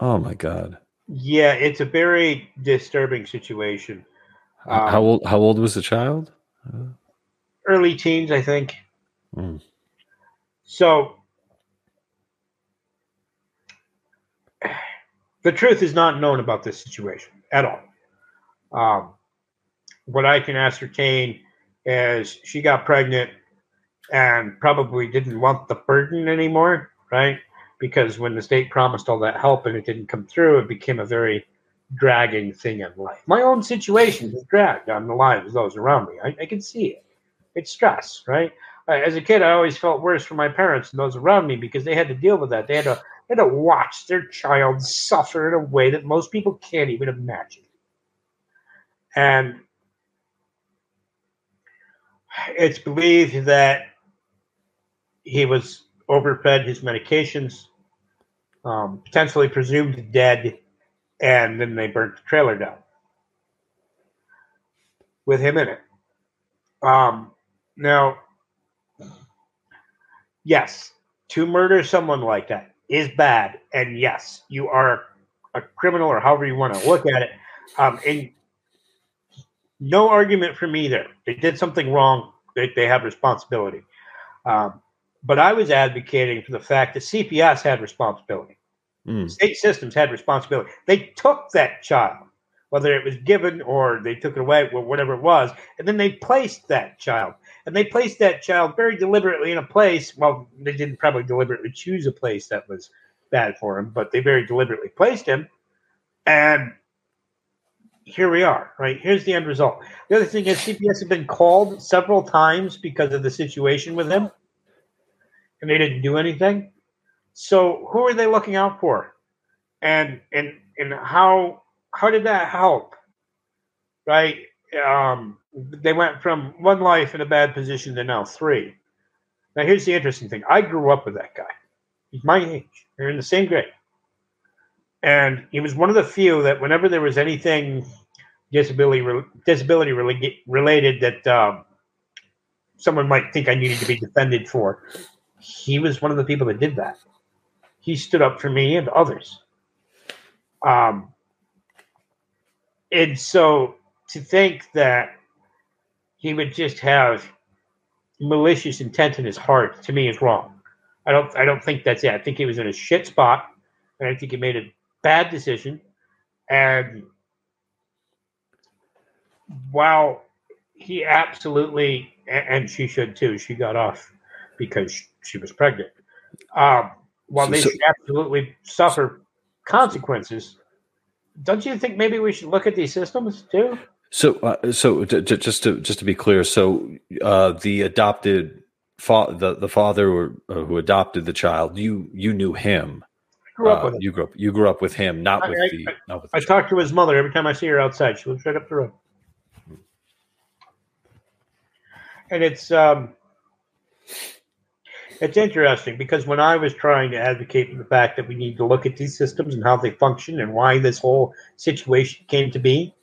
oh my God. Yeah, it's a very disturbing situation. Um, how old? How old was the child? Early teens, I think. Mm. So the truth is not known about this situation at all. Um, what I can ascertain is she got pregnant and probably didn't want the burden anymore, right? Because when the state promised all that help and it didn't come through, it became a very dragging thing in life. My own situation is dragged on the lives of those around me. I, I can see it. It's stress, right? As a kid, I always felt worse for my parents and those around me because they had to deal with that. They had to and to watch their child suffer in a way that most people can't even imagine. And it's believed that he was overfed his medications, um, potentially presumed dead, and then they burnt the trailer down with him in it. Um, now, yes, to murder someone like that is bad, and yes, you are a criminal, or however you want to look at it. Um, and no argument from me there. They did something wrong. They, they have responsibility. Um, but I was advocating for the fact that CPS had responsibility. Mm. State systems had responsibility. They took that child, whether it was given or they took it away, or whatever it was, and then they placed that child and they placed that child very deliberately in a place. Well, they didn't probably deliberately choose a place that was bad for him, but they very deliberately placed him. And here we are, right? Here's the end result. The other thing is CPS have been called several times because of the situation with him, and they didn't do anything. So who are they looking out for? And and and how how did that help? Right? Um, they went from one life in a bad position to now three. Now, here's the interesting thing. I grew up with that guy. He's my age. We're in the same grade. And he was one of the few that whenever there was anything disability disability related that um, someone might think I needed to be defended for, he was one of the people that did that. He stood up for me and others. Um, and so to think that he would just have malicious intent in his heart to me is wrong. I don't I don't think that's it. I think he was in a shit spot, and I think he made a bad decision. And while he absolutely and she should too, she got off because she was pregnant. Um, while so, they should absolutely suffer consequences, don't you think maybe we should look at these systems too? So, uh, so t- t- just to just to be clear, so uh, the adopted fa- the the father or, uh, who adopted the child, you you knew him. I grew up with uh, You grew up. You grew up with him, not I, with I, the. Not with the I talk to his mother every time I see her outside. She lives right up the road, and it's um, it's interesting because when I was trying to advocate for the fact that we need to look at these systems and how they function and why this whole situation came to be,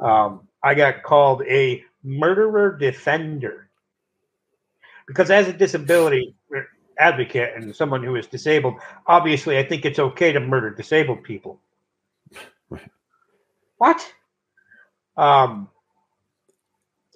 um, I got called a murderer defender because as a disability advocate and someone who is disabled, obviously I think it's okay to murder disabled people. What? Um,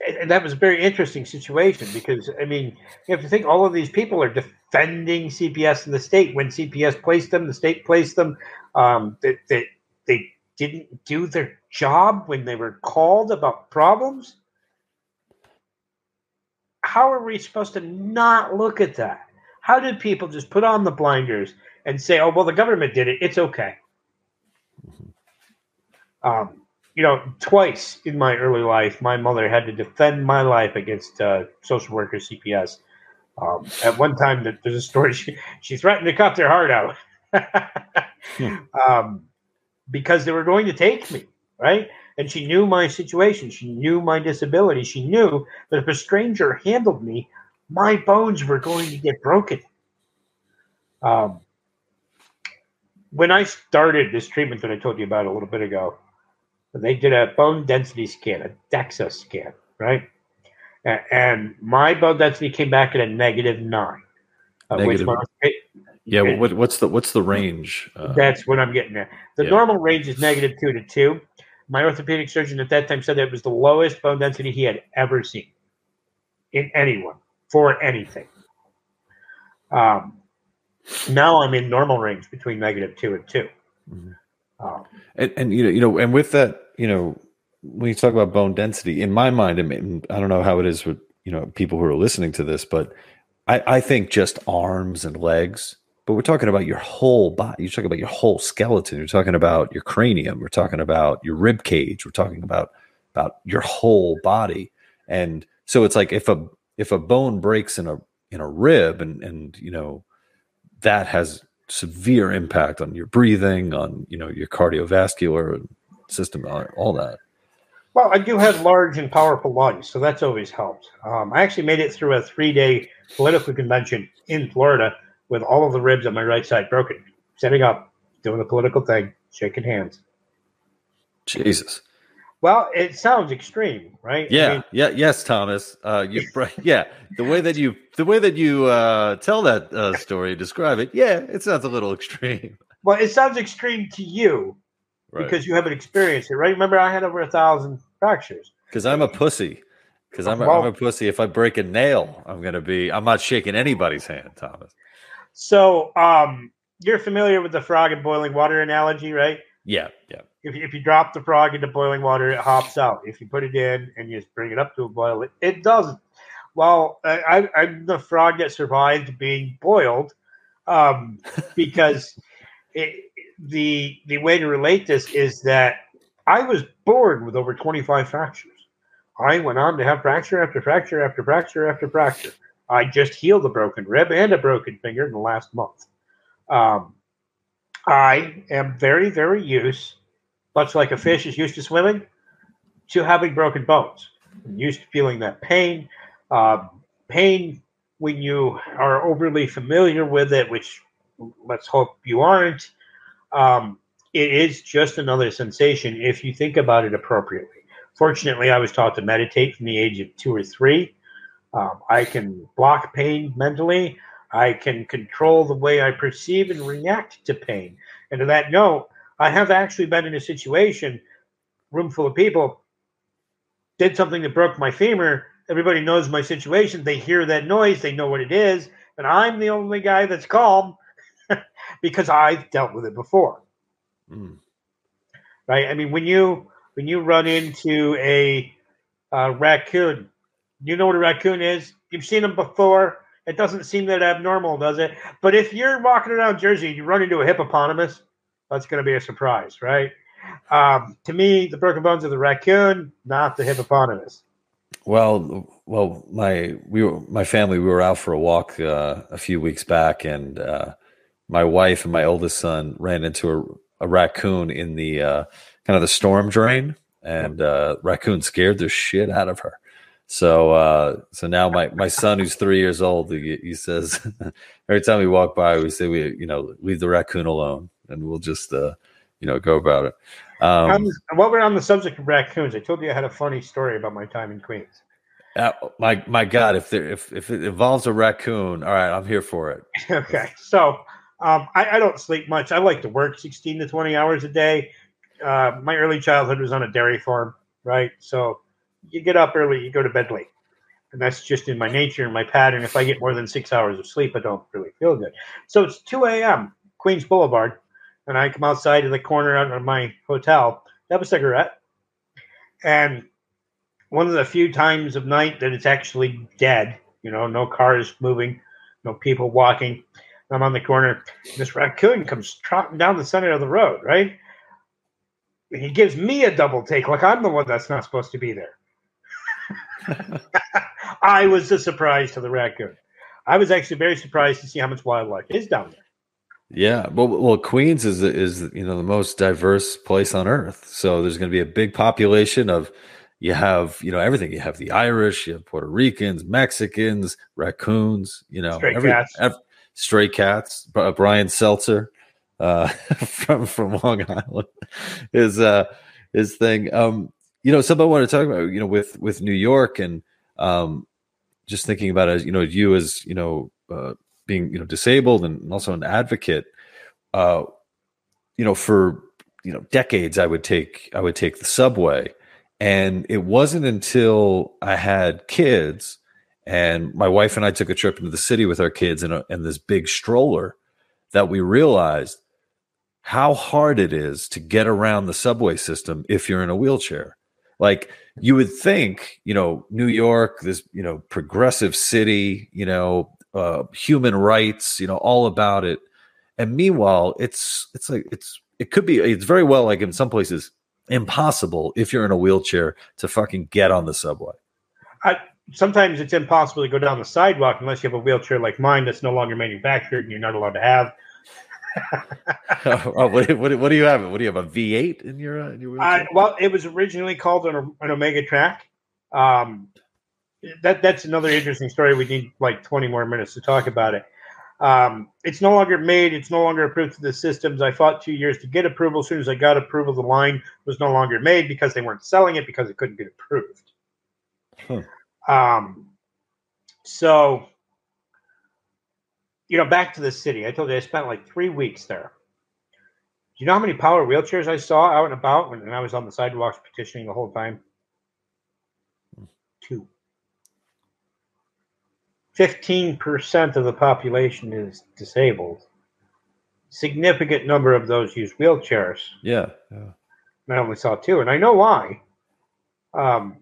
and that was a very interesting situation because I mean you have to think all of these people are defending CPS in the state when CPS placed them, the state placed them. Um, that they, they, they didn't do their job when they were called about problems. How are we supposed to not look at that? How did people just put on the blinders and say, "Oh well, the government did it; it's okay"? Mm-hmm. Um, you know, twice in my early life, my mother had to defend my life against uh, social worker CPS. Um, at one time, there's a story she, she threatened to cut their heart out hmm. um, because they were going to take me, right? And she knew my situation. She knew my disability. She knew that if a stranger handled me, my bones were going to get broken. Um, when I started this treatment that I told you about a little bit ago, they did a bone density scan, a DEXA scan, right? And my bone density came back at a negative nine. Uh, negative. yeah, what, what's the what's the range? Uh, that's what I'm getting at. The yeah. normal range is negative two to two. My orthopedic surgeon at that time said that it was the lowest bone density he had ever seen in anyone for anything. Um, now I'm in normal range between negative two and 2 mm-hmm. And, and you know, you know, and with that, you know, when you talk about bone density, in my mind, I, mean, I don't know how it is with you know people who are listening to this, but I, I think just arms and legs. But we're talking about your whole body. You're talking about your whole skeleton. You're talking about your cranium. We're talking about your rib cage. We're talking about about your whole body. And so it's like if a if a bone breaks in a in a rib and and you know that has severe impact on your breathing, on you know your cardiovascular system, all that. Well, I do have large and powerful lungs, so that's always helped. Um, I actually made it through a three day political convention in Florida with all of the ribs on my right side broken, setting up, doing a political thing, shaking hands. Jesus. Well, it sounds extreme, right? Yeah, I mean, yeah, yes, Thomas. Uh, you, yeah, the way that you, the way that you uh, tell that uh, story, describe it. Yeah, it sounds a little extreme. Well, it sounds extreme to you, right. because you haven't experienced it, right? Remember, I had over a thousand fractures. Because I'm a pussy. Because I'm, well, I'm a pussy. If I break a nail, I'm gonna be. I'm not shaking anybody's hand, Thomas. So, um, you're familiar with the frog in boiling water analogy, right? Yeah, yeah. If, if you drop the frog into boiling water, it hops out. If you put it in and you just bring it up to a boil, it, it doesn't. Well, I, I'm the frog that survived being boiled um, because it, the the way to relate this is that I was born with over 25 fractures. I went on to have fracture after fracture after fracture after fracture. I just healed a broken rib and a broken finger in the last month. Um, I am very, very used, much like a fish is used to swimming, to having broken bones. I'm used to feeling that pain. Um, pain when you are overly familiar with it, which let's hope you aren't, um, it is just another sensation if you think about it appropriately. Fortunately, I was taught to meditate from the age of two or three. Um, I can block pain mentally. I can control the way I perceive and react to pain. And to that note, I have actually been in a situation, room full of people, did something that broke my femur, everybody knows my situation. They hear that noise, they know what it is, and I'm the only guy that's calm because I've dealt with it before. Mm. Right? I mean, when you when you run into a uh, raccoon, you know what a raccoon is. You've seen them before. It doesn't seem that abnormal, does it? But if you're walking around Jersey and you run into a hippopotamus, that's going to be a surprise, right? Um, to me, the broken bones of the raccoon, not the hippopotamus. Well, well, my we were my family we were out for a walk uh, a few weeks back, and uh, my wife and my oldest son ran into a, a raccoon in the uh, kind of the storm drain, and uh, raccoon scared the shit out of her. So, uh, so now my, my son, who's three years old, he, he, says every time we walk by, we say we, you know, leave the raccoon alone, and we'll just, uh, you know, go about it. Um, um, while we're on the subject of raccoons, I told you I had a funny story about my time in Queens. Uh, my my God, if there if if it involves a raccoon, all right, I'm here for it. okay, so um, I, I, don't sleep much. I like to work 16 to 20 hours a day. Uh, my early childhood was on a dairy farm, right? So you get up early, you go to bed late. And that's just in my nature and my pattern. If I get more than six hours of sleep, I don't really feel good. So it's 2 a.m., Queens Boulevard, and I come outside of the corner of my hotel, have a cigarette, and one of the few times of night that it's actually dead, you know, no cars moving, no people walking. I'm on the corner. This raccoon comes trotting down the center of the road, right? He gives me a double take, like I'm the one that's not supposed to be there. I was a surprise to the raccoon. I was actually very surprised to see how much wildlife is down there. Yeah, well, well, Queens is is you know the most diverse place on earth. So there's going to be a big population of you have you know everything. You have the Irish, you have Puerto Ricans, Mexicans, raccoons. You know, stray every, cats, every, stray cats. Brian Setzer uh, from from Long Island is uh, his thing. Um, you know, something I want to talk about, you know, with with New York and um, just thinking about it, you know, you as you know, uh, being you know disabled and also an advocate. Uh, you know, for you know decades, I would take I would take the subway, and it wasn't until I had kids and my wife and I took a trip into the city with our kids in, in this big stroller that we realized how hard it is to get around the subway system if you're in a wheelchair. Like you would think, you know, New York, this, you know, progressive city, you know, uh, human rights, you know, all about it. And meanwhile, it's it's like it's it could be it's very well like in some places impossible if you're in a wheelchair to fucking get on the subway. I, sometimes it's impossible to go down the sidewalk unless you have a wheelchair like mine that's no longer manufactured and you're not allowed to have. oh, what, what, what, do you have? What do you have? A V8 in your, uh, in your uh, well, it was originally called an, an Omega Track. Um, that that's another interesting story. We need like 20 more minutes to talk about it. Um, it's no longer made. It's no longer approved to the systems. I fought two years to get approval. As soon as I got approval, the line was no longer made because they weren't selling it because it couldn't get approved. Huh. Um, so you know, back to the city. I told you I spent like three weeks there. Do you know how many power wheelchairs I saw out and about when I was on the sidewalks petitioning the whole time? Two. 15% of the population is disabled. Significant number of those use wheelchairs. Yeah. yeah. I only saw two, and I know why. Um,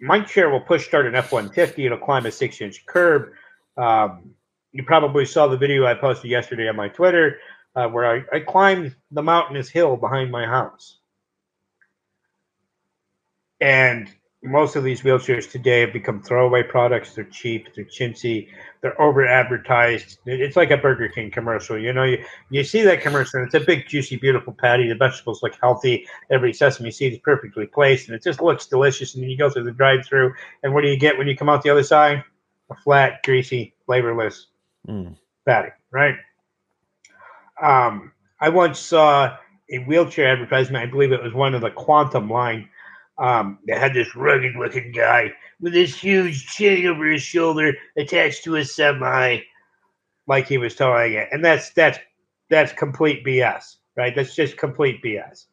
my chair will push start an F 150. It'll climb a six inch curb. Um, you probably saw the video I posted yesterday on my Twitter uh, where I, I climbed the mountainous hill behind my house. And most of these wheelchairs today have become throwaway products. They're cheap, they're chintzy, they're over advertised. It's like a Burger King commercial. You know, you, you see that commercial, it's a big, juicy, beautiful patty. The vegetables look healthy. Every sesame seed is perfectly placed, and it just looks delicious. And then you go through the drive through, and what do you get when you come out the other side? A flat, greasy, flavorless mm. right? Um, I once saw a wheelchair advertisement. I believe it was one of the Quantum line. Um, that had this rugged looking guy with this huge chain over his shoulder attached to a semi, like he was towing it, and that's that's that's complete BS, right? That's just complete BS.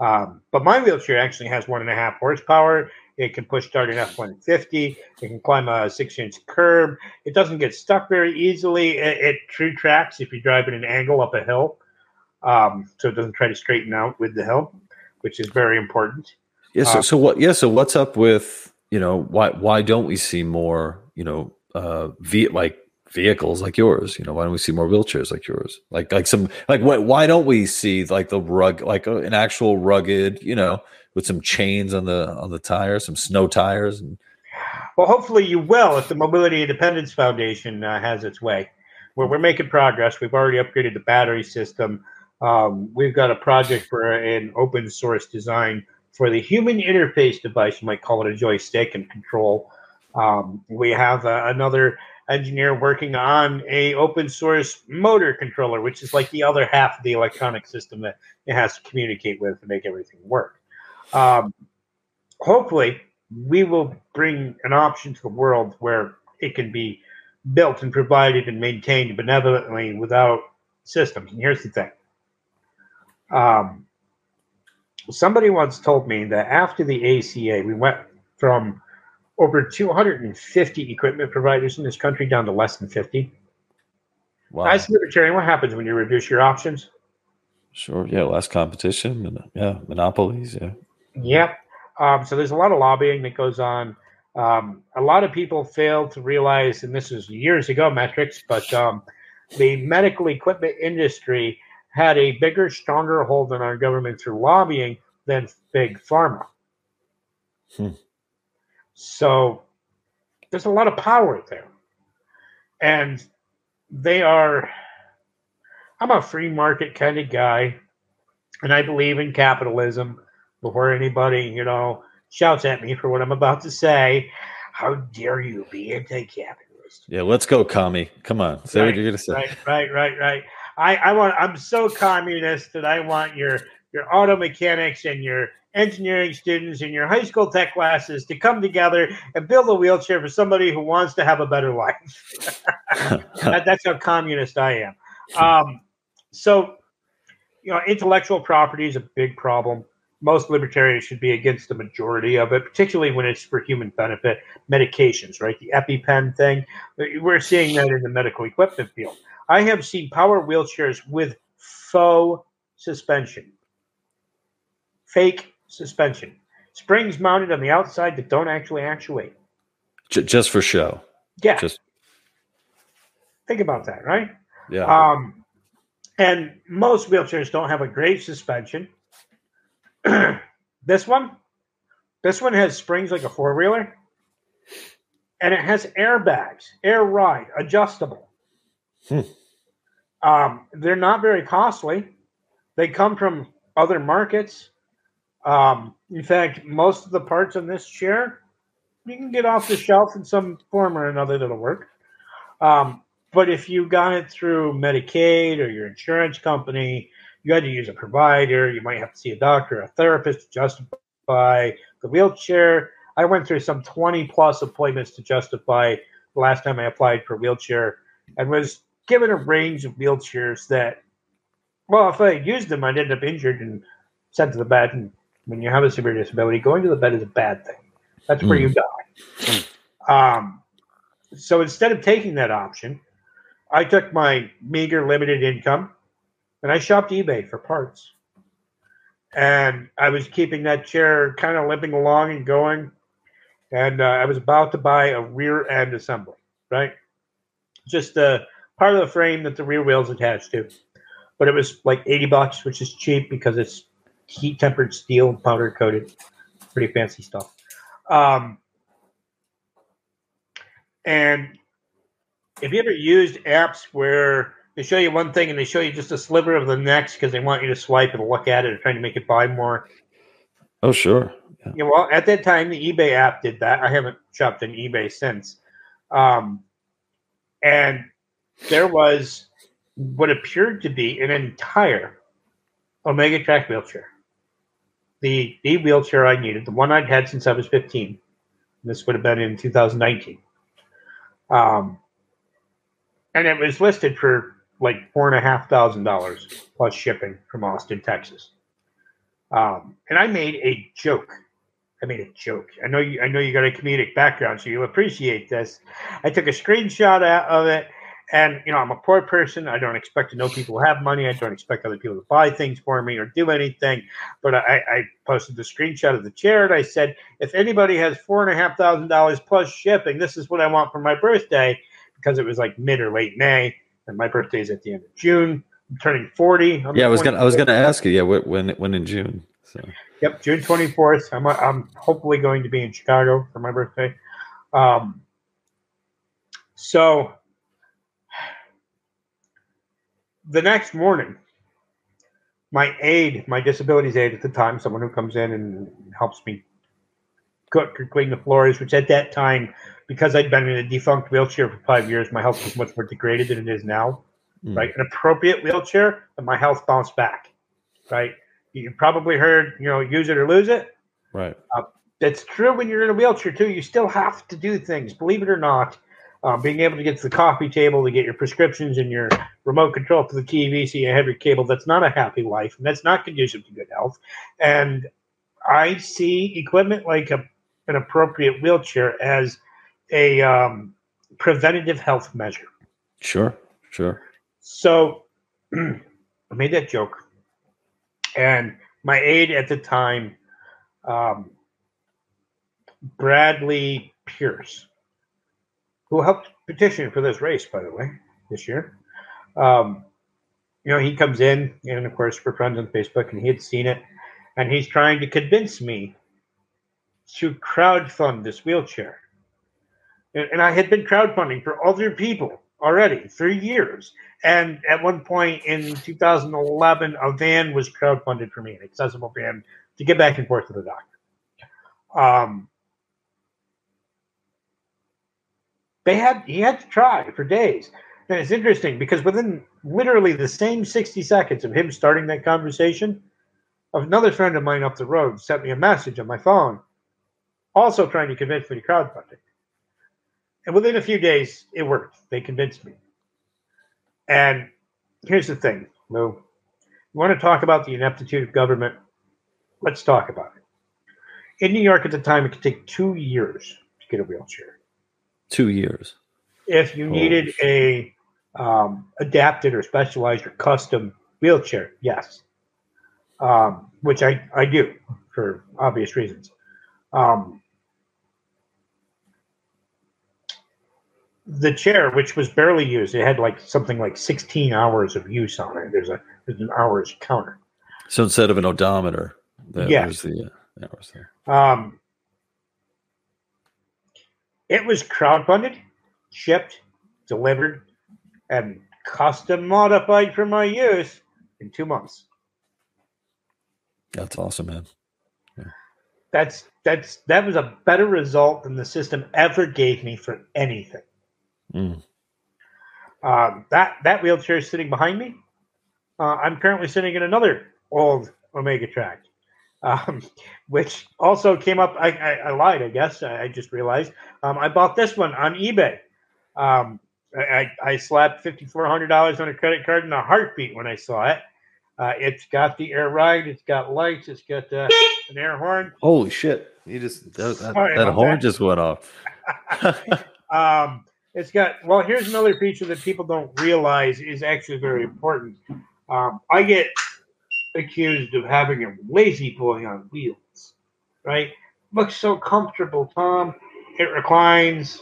Um, but my wheelchair actually has one and a half horsepower, It can push start an F one fifty. It can climb a six inch curb. It doesn't get stuck very easily. It, it true tracks if you drive at an angle up a hill, um, so it doesn't try to straighten out with the hill, which is very important. Yeah. So, uh, so what? Yeah. So what's up with you know why why don't we see more you know uh v like vehicles like yours you know why don't we see more wheelchairs like yours? Like like some like what why don't we see like the rug like a, uh, an actual rugged you know with some chains on the on the tires some snow tires and well hopefully you will if the mobility independence foundation uh, has its way. Where we're making progress. We've already upgraded the battery system. Um, we've got a project for an open source design for the human interface device you might call it a joystick and control. Um, we have uh, another engineer working on a open source motor controller, which is like the other half of the electronic system that it has to communicate with to make everything work. Um, hopefully, we will bring an option to the world where it can be built and provided and maintained benevolently without systems. And here's the thing. Um, somebody once told me that after the ACA, we went from over 250 equipment providers in this country down to less than 50. Wow. As libertarian, what happens when you reduce your options? Sure. Yeah. Less competition. Yeah. Monopolies. Yeah. Yep. Um, so there's a lot of lobbying that goes on. Um, a lot of people fail to realize, and this was years ago, metrics, but um, the medical equipment industry had a bigger, stronger hold on our government through lobbying than big pharma. Hmm. So there's a lot of power there. And they are, I'm a free market kind of guy, and I believe in capitalism before anybody, you know, shouts at me for what I'm about to say. How dare you be anti capitalist? Yeah, let's go, commie. Come on. Say right, what you're going to say. Right, right, right, right. I, I want, I'm so communist that I want your, your auto mechanics and your engineering students in your high school tech classes to come together and build a wheelchair for somebody who wants to have a better life. that, that's how communist I am. Um, so, you know, intellectual property is a big problem. Most libertarians should be against the majority of it, particularly when it's for human benefit. Medications, right? The EpiPen thing. We're seeing that in the medical equipment field. I have seen power wheelchairs with faux suspension, fake suspension. Springs mounted on the outside that don't actually actuate. just for show. Yeah. Just think about that, right? Yeah. Um, and most wheelchairs don't have a great suspension. this one, this one has springs like a four wheeler, and it has airbags, air ride, adjustable. Hmm. Um, they're not very costly. They come from other markets. Um, in fact, most of the parts on this chair you can get off the shelf in some form or another that'll work. Um, but if you got it through Medicaid or your insurance company, you had to use a provider. You might have to see a doctor, a therapist to justify the wheelchair. I went through some 20 plus appointments to justify the last time I applied for a wheelchair and was given a range of wheelchairs that, well, if I used them, I'd end up injured and sent to the bed and when you have a severe disability, going to the bed is a bad thing. That's where mm. you die. Um, so instead of taking that option, I took my meager limited income and I shopped eBay for parts. And I was keeping that chair kind of limping along and going. And uh, I was about to buy a rear end assembly, right? Just the part of the frame that the rear wheel's attached to. But it was like 80 bucks, which is cheap because it's heat tempered steel, powder coated, pretty fancy stuff. Um, and if you ever used apps where they show you one thing and they show you just a sliver of the next because they want you to swipe and look at it and trying to make it buy more. Oh, sure. Yeah. yeah. well, at that time, the eBay app did that. I haven't shopped in eBay since. Um, and there was what appeared to be an entire Omega Track wheelchair the the wheelchair I needed, the one I'd had since I was 15. This would have been in 2019. Um, and it was listed for like four and a half thousand dollars plus shipping from Austin, Texas. Um, and I made a joke I made a joke. I know you. I know you got a comedic background, so you appreciate this. I took a screenshot of it, and you know I'm a poor person. I don't expect to know people who have money. I don't expect other people to buy things for me or do anything. But I, I posted the screenshot of the chair, and I said, if anybody has four and a half thousand dollars plus shipping, this is what I want for my birthday, because it was like mid or late May, and my birthday is at the end of June. I'm turning forty. yeah, I was gonna. I was gonna ask you. Yeah, when when in June? So. Yep, June 24th. I'm, I'm hopefully going to be in Chicago for my birthday. Um, so the next morning, my aide, my disabilities aide at the time, someone who comes in and helps me cook or clean the floors, which at that time, because I'd been in a defunct wheelchair for five years, my health was much more degraded than it is now. Mm. Right, an appropriate wheelchair, and my health bounced back. Right, you probably heard, you know, use it or lose it. Right. Uh, that's true when you're in a wheelchair too. You still have to do things, believe it or not. Um, being able to get to the coffee table to get your prescriptions and your remote control for the TV so you have your cable. That's not a happy life, and that's not conducive to good health. And I see equipment like a, an appropriate wheelchair as a um, preventative health measure. Sure, sure. So I made that joke and my aide at the time, um, Bradley Pierce, who helped petition for this race, by the way, this year. Um, you know, he comes in, and of course, we're friends on Facebook, and he had seen it, and he's trying to convince me to crowdfund this wheelchair. And, and I had been crowdfunding for other people already for years. And at one point in 2011, a van was crowdfunded for me, an accessible van to get back and forth to the doctor. Um, they had he had to try for days. And it's interesting because within literally the same 60 seconds of him starting that conversation, another friend of mine up the road sent me a message on my phone, also trying to convince me to crowdfund it. And within a few days, it worked. They convinced me. And here's the thing, Lou. You want to talk about the ineptitude of government? Let's talk about it. In New York at the time, it could take two years to get a wheelchair. Two years. If you oh. needed a um, adapted or specialized or custom wheelchair, yes, um, which I, I do for obvious reasons. Um, the chair, which was barely used, it had like something like 16 hours of use on it. There's a there's an hours counter. So instead of an odometer, that yeah. was the uh, hours there. Um, it was crowdfunded, shipped, delivered, and custom modified for my use in two months. That's awesome, man. Yeah. That's that's that was a better result than the system ever gave me for anything. Mm. Um, that that wheelchair is sitting behind me. Uh, I'm currently sitting in another old Omega Tract, um, which also came up. I, I, I lied, I guess. I, I just realized. Um, I bought this one on eBay. Um, I, I slapped fifty four hundred dollars on a credit card in a heartbeat when I saw it. Uh, it's got the air ride. It's got lights. It's got uh, an air horn. Holy shit! You just that, that, that horn that. just went off. um, it's got well. Here's another feature that people don't realize is actually very important. Um, I get accused of having a La-Z-Boy on wheels, right? Looks so comfortable, Tom. It reclines.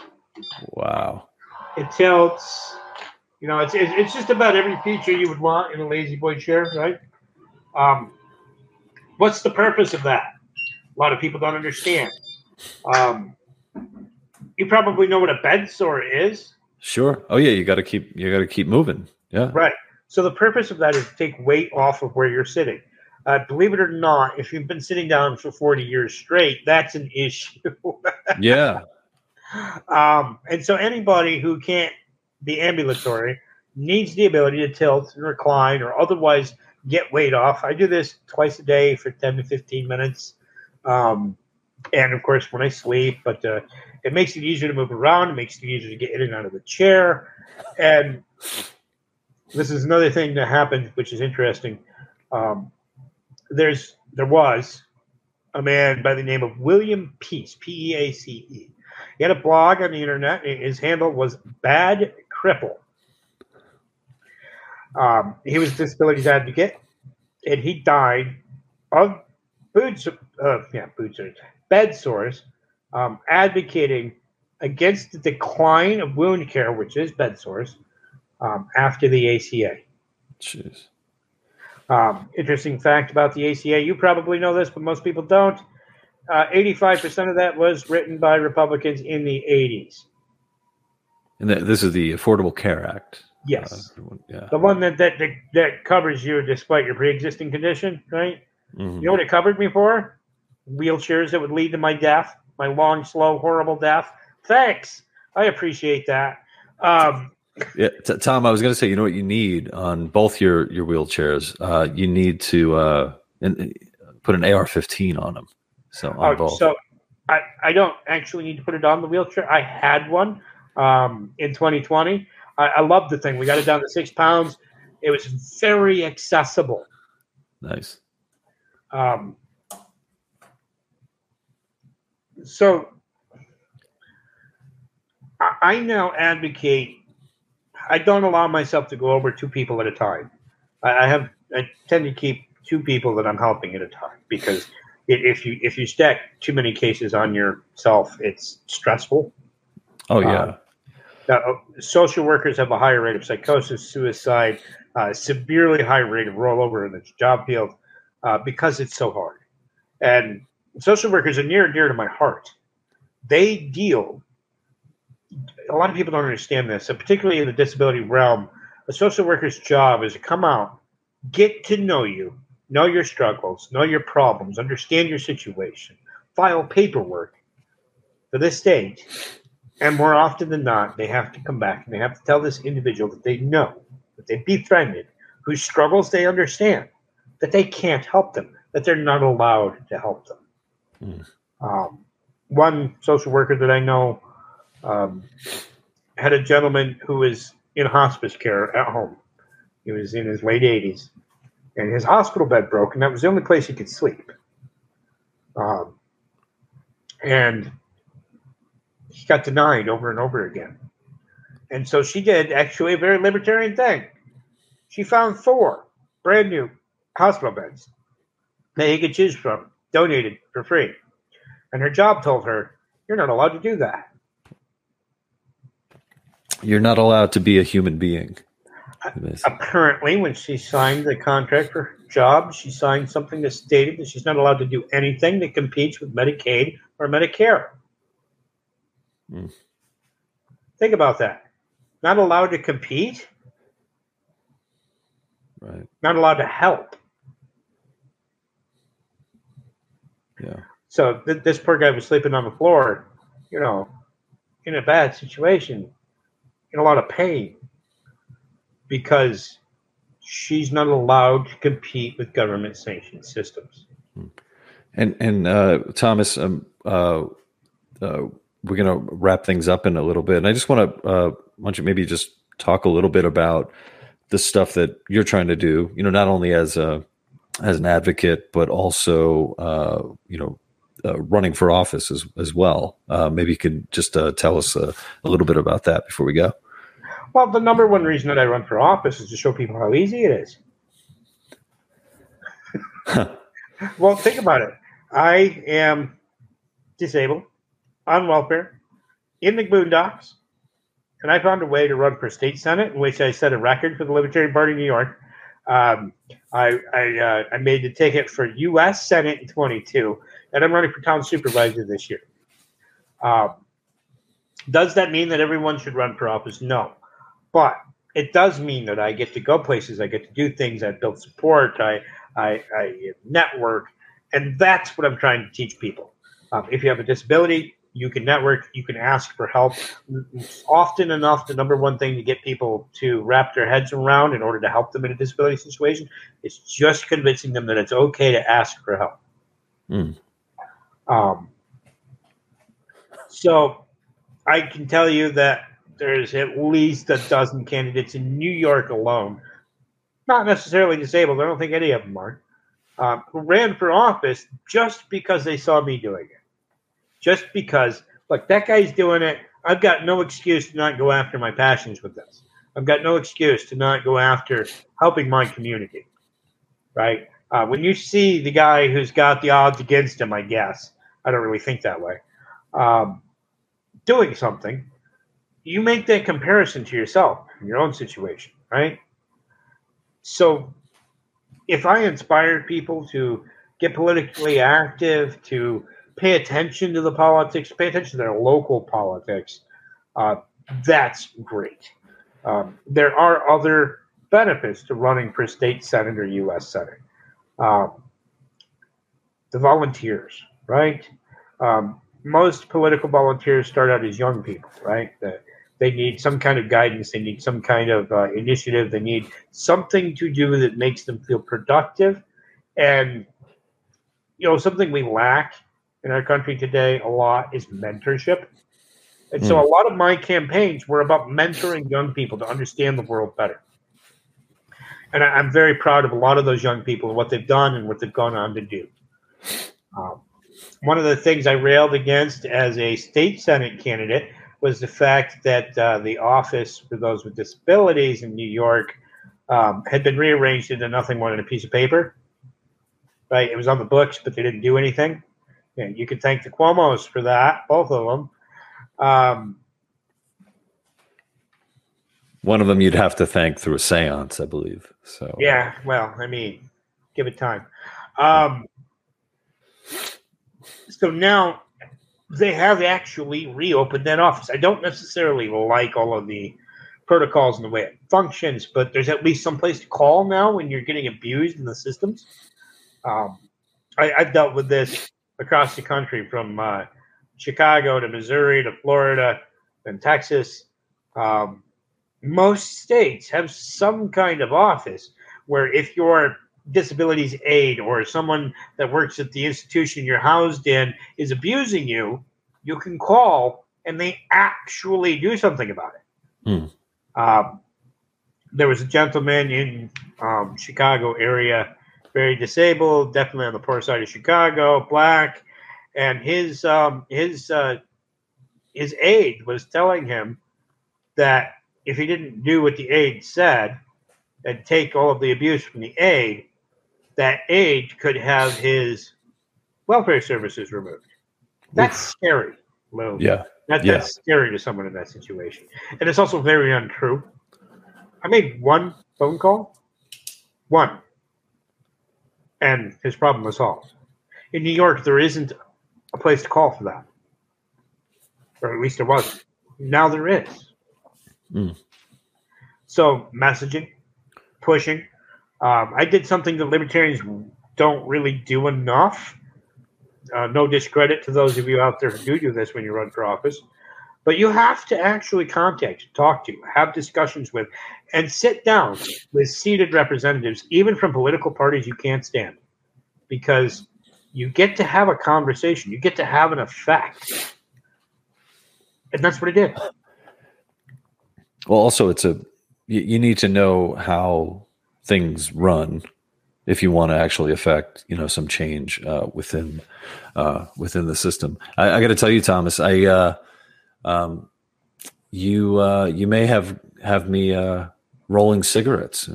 Wow. It tilts. You know, it's it's just about every feature you would want in a La-Z-Boy chair, right? Um, what's the purpose of that? A lot of people don't understand. Um, you probably know what a bed sore is. Sure. Oh yeah, you got to keep you got to keep moving. Yeah. Right. So the purpose of that is to take weight off of where you're sitting. Uh, believe it or not, if you've been sitting down for 40 years straight, that's an issue. yeah. Um, and so anybody who can't be ambulatory needs the ability to tilt and recline or otherwise get weight off. I do this twice a day for 10 to 15 minutes. Um, and of course, when I sleep, but uh, it makes it easier to move around. It makes it easier to get in and out of the chair. And this is another thing that happened, which is interesting. Um, there's there was a man by the name of William Peace, P E A C E. He had a blog on the internet. His handle was Bad Cripple. Um, he was a disabilities advocate, and he died of food, uh, yeah, food bed sores, um, advocating against the decline of wound care, which is bed sores, um, after the ACA. Jeez. Um, interesting fact about the ACA, you probably know this, but most people don't. Uh, 85% of that was written by Republicans in the 80s. And this is the Affordable Care Act. Yes. Uh, yeah. The one that, that, that, that, covers you despite your pre existing condition, right? Mm-hmm. You know what it covered me for? Wheelchairs that would lead to my death, my long, slow, horrible death. Thanks. I appreciate that. Um, yeah, t- Tom, I was going to say, you know what you need on both your your wheelchairs? Uh, you need to uh, in, put an AR-15 on them. So on oh, both. So I, I don't actually need to put it on the wheelchair. I had one um, in 2020. I, I love the thing. We got it down to six pounds. It was very accessible. Nice. Um, so I, I now advocate I don't allow myself to go over two people at a time. I, I have I tend to keep two people that I'm helping at a time because if you if you stack too many cases on yourself, it's stressful. Oh yeah. Uh, social workers have a higher rate of psychosis, suicide, uh, severely high rate of rollover in the job field uh, because it's so hard. And social workers are near and dear to my heart. They deal a lot of people don't understand this, and particularly in the disability realm, a social worker's job is to come out, get to know you, know your struggles, know your problems, understand your situation, file paperwork for this stage. And more often than not, they have to come back and they have to tell this individual that they know, that they befriended, whose struggles they understand, that they can't help them, that they're not allowed to help them. Mm. Um, one social worker that I know um, had a gentleman who was in hospice care at home. He was in his late 80s, and his hospital bed broke, and that was the only place he could sleep. Um, and he got denied over and over again. And so she did actually a very libertarian thing. She found four brand new hospital beds that he could choose from, donated for free. And her job told her, You're not allowed to do that. You're not allowed to be a human being. Apparently, when she signed the contract for her job, she signed something that stated that she's not allowed to do anything that competes with Medicaid or Medicare. Mm. Think about that. Not allowed to compete. Right. Not allowed to help. Yeah. So th- this poor guy was sleeping on the floor, you know, in a bad situation in a lot of pain because she's not allowed to compete with government sanctioned systems. And and uh, Thomas, um, uh, uh, we're going to wrap things up in a little bit, and I just want to uh, want you maybe just talk a little bit about the stuff that you're trying to do. You know, not only as a as an advocate, but also uh, you know uh, running for office as as well. Uh, maybe you could just uh, tell us a, a, little bit about that before we go. Well, the number one reason that I run for office is to show people how easy it is. well, think about it. I am disabled, on welfare, in the boondocks, and I found a way to run for state senate in which I set a record for the Libertarian Party of New York. Um, I I, uh, I made the ticket for U.S. Senate in 22, and I'm running for town supervisor this year. Um, does that mean that everyone should run for office? No. But it does mean that I get to go places, I get to do things, I build support, I, I, I network, and that's what I'm trying to teach people. Um, if you have a disability, you can network, you can ask for help. Often enough, the number one thing to get people to wrap their heads around in order to help them in a disability situation is just convincing them that it's okay to ask for help. Mm. Um, so I can tell you that there's at least a dozen candidates in New York alone. Not necessarily disabled. I don't think any of them are. um, who ran for office just because they saw me doing it. Just because, look, that guy's doing it. I've got no excuse to not go after my passions with this. I've got no excuse to not go after helping my community, right? Uh, when you see the guy who's got the odds against him, I guess I don't really think that way. Um, doing something, you make that comparison to yourself, in your own situation, right? So, if I inspire people to get politically active, to pay attention to the politics, pay attention to their local politics, uh, that's great. Um, there are other benefits to running for state senate or U.S. senate. Um, the volunteers, right? Um, most political volunteers start out as young people, right? The, they need some kind of guidance. They need some kind of uh, initiative. They need something to do that makes them feel productive. And, you know, something we lack in our country today a lot is mentorship. And so hmm. a lot of my campaigns were about mentoring young people to understand the world better. And I, am very proud of a lot of those young people and what they've done and what they've gone on to do. Um, one of the things I railed against as a state senate candidate was the fact that uh, the office for those with disabilities in New York um, had been rearranged into nothing more than a piece of paper. Right, it was on the books, but they didn't do anything. And you can thank the Cuomo's for that, both of them. Um, One of them you'd have to thank through a séance, I believe. So yeah, well, I mean, give it time. Um, so now they have actually reopened that office. I don't necessarily like all of the protocols and the way it functions, but there's at least some place to call now when you're getting abused in the systems. Um, I, have dealt with this across the country from uh, Chicago to Missouri to Florida and Texas. Um, most states have some kind of office where if your disabilities aide or someone that works at the institution you're housed in is abusing you, you can call and they actually do something about it. Hmm. Um, there was a gentleman in um, Chicago area, very disabled, definitely on the poor side of Chicago, black, and his um, his uh, his aide was telling him that if he didn't do what the aide said and take all of the abuse from the aide, that aide could have his welfare services removed. That's scary, Lou. Yeah. That, yeah. That's scary to someone in that situation. And it's also very untrue. I made one phone call, one, and his problem was solved. In New York, there isn't a place to call for that, or at least there wasn't. Now there is. Mm. So messaging, pushing. Um, I did something that libertarians don't really do enough. Uh, no discredit to those of you out there who do do this when you run for office, but you have to actually contact, talk to, have discussions with, and sit down with seated representatives, even from political parties you can't stand, because you get to have a conversation, you get to have an effect, and that's what it did. Well, also, it's a you, need to know how things run if you want to actually affect you know some change uh, within uh, within the system. I, I got to tell you, Thomas, I uh, um, you uh, you may have have me uh, rolling cigarettes.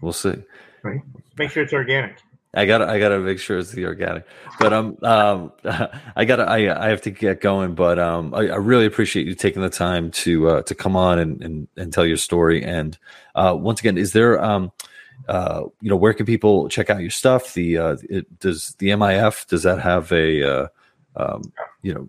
We'll see. Right. Make sure it's organic. I gotta, I gotta make sure it's the organic. But um, um, I gotta, I, I have to get going. But um, I, I really appreciate you taking the time to uh, to come on and, and and tell your story. And uh, once again, is there um, uh, you know, where can people check out your stuff? The uh, it, does the MIF does that have a uh, um, you know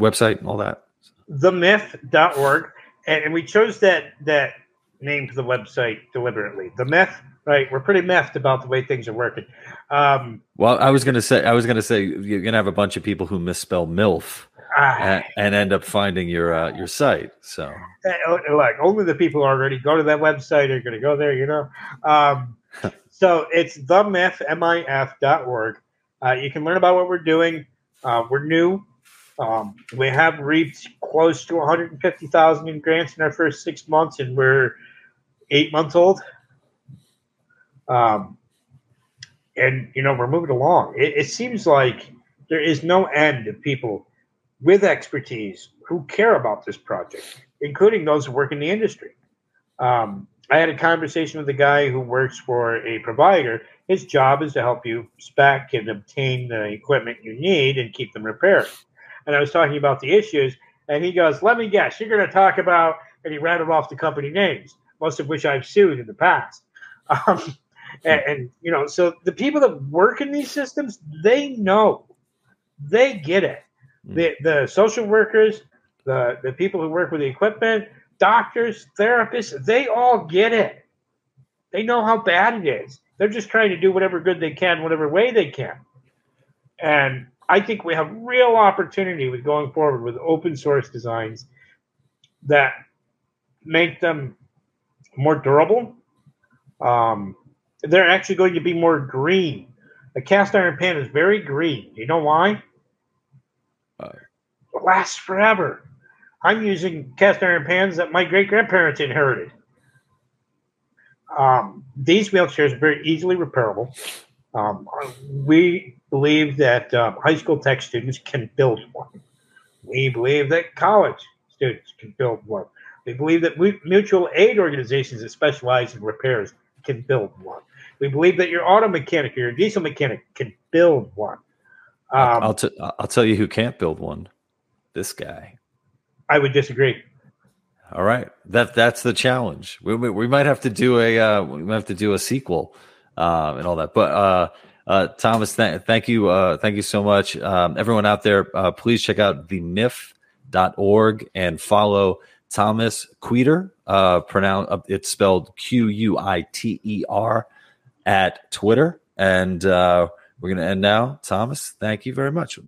website and all that? Themif.org, and, and we chose that that name for the website deliberately. The MIF right? We're pretty miffed about the way things are working. Um, well, I was gonna say, I was gonna say, you're gonna have a bunch of people who misspell MILF. and, and, end up finding your uh, your site. So, like only the people who already go to that website are going to go there. You know, um, so it's the myth mif.org. Uh, you can learn about what we're doing. Uh, we're new. Um, we have reached close to 150,000 in grants in our first six months, and we're eight months old. Um, and you know we're moving along. It, it seems like there is no end of people with expertise who care about this project, including those who work in the industry. Um, I had a conversation with a guy who works for a provider. His job is to help you spec and obtain the equipment you need and keep them repaired. And I was talking about the issues, and he goes, "Let me guess, you're going to talk about," and he rattled off the company names, most of which I've sued in the past. Um, and, and you know, so the people that work in these systems, they know, they get it. Hmm. The the social workers, the the people who work with the equipment, doctors, therapists, they all get it. They know how bad it is. They're just trying to do whatever good they can, whatever way they can. And I think we have real opportunity with going forward with open source designs that make them more durable. Um, they're actually going to be more green. A cast iron pan is very green. You know why? Uh, it lasts forever. I'm using cast iron pans that my great grandparents inherited. Um, these wheelchairs are very easily repairable. Um, we believe that um, high school tech students can build one. We believe that college students can build one. We believe that mutual aid organizations that specialize in repairs can build one. We believe that your auto mechanic or your diesel mechanic can build one. Um, I'll, t- I'll tell you who can't build one. This guy. I would disagree. All right, that that's the challenge. We, we, we might have to do a uh, we might have to do a sequel uh, and all that. But uh, uh, Thomas, th- thank you, uh, thank you so much, um, everyone out there. Uh, please check out the MIF.org and follow Thomas Quiter. Uh, pronounce uh, it's spelled Q U I T E R at Twitter. And uh, we're going to end now. Thomas, thank you very much.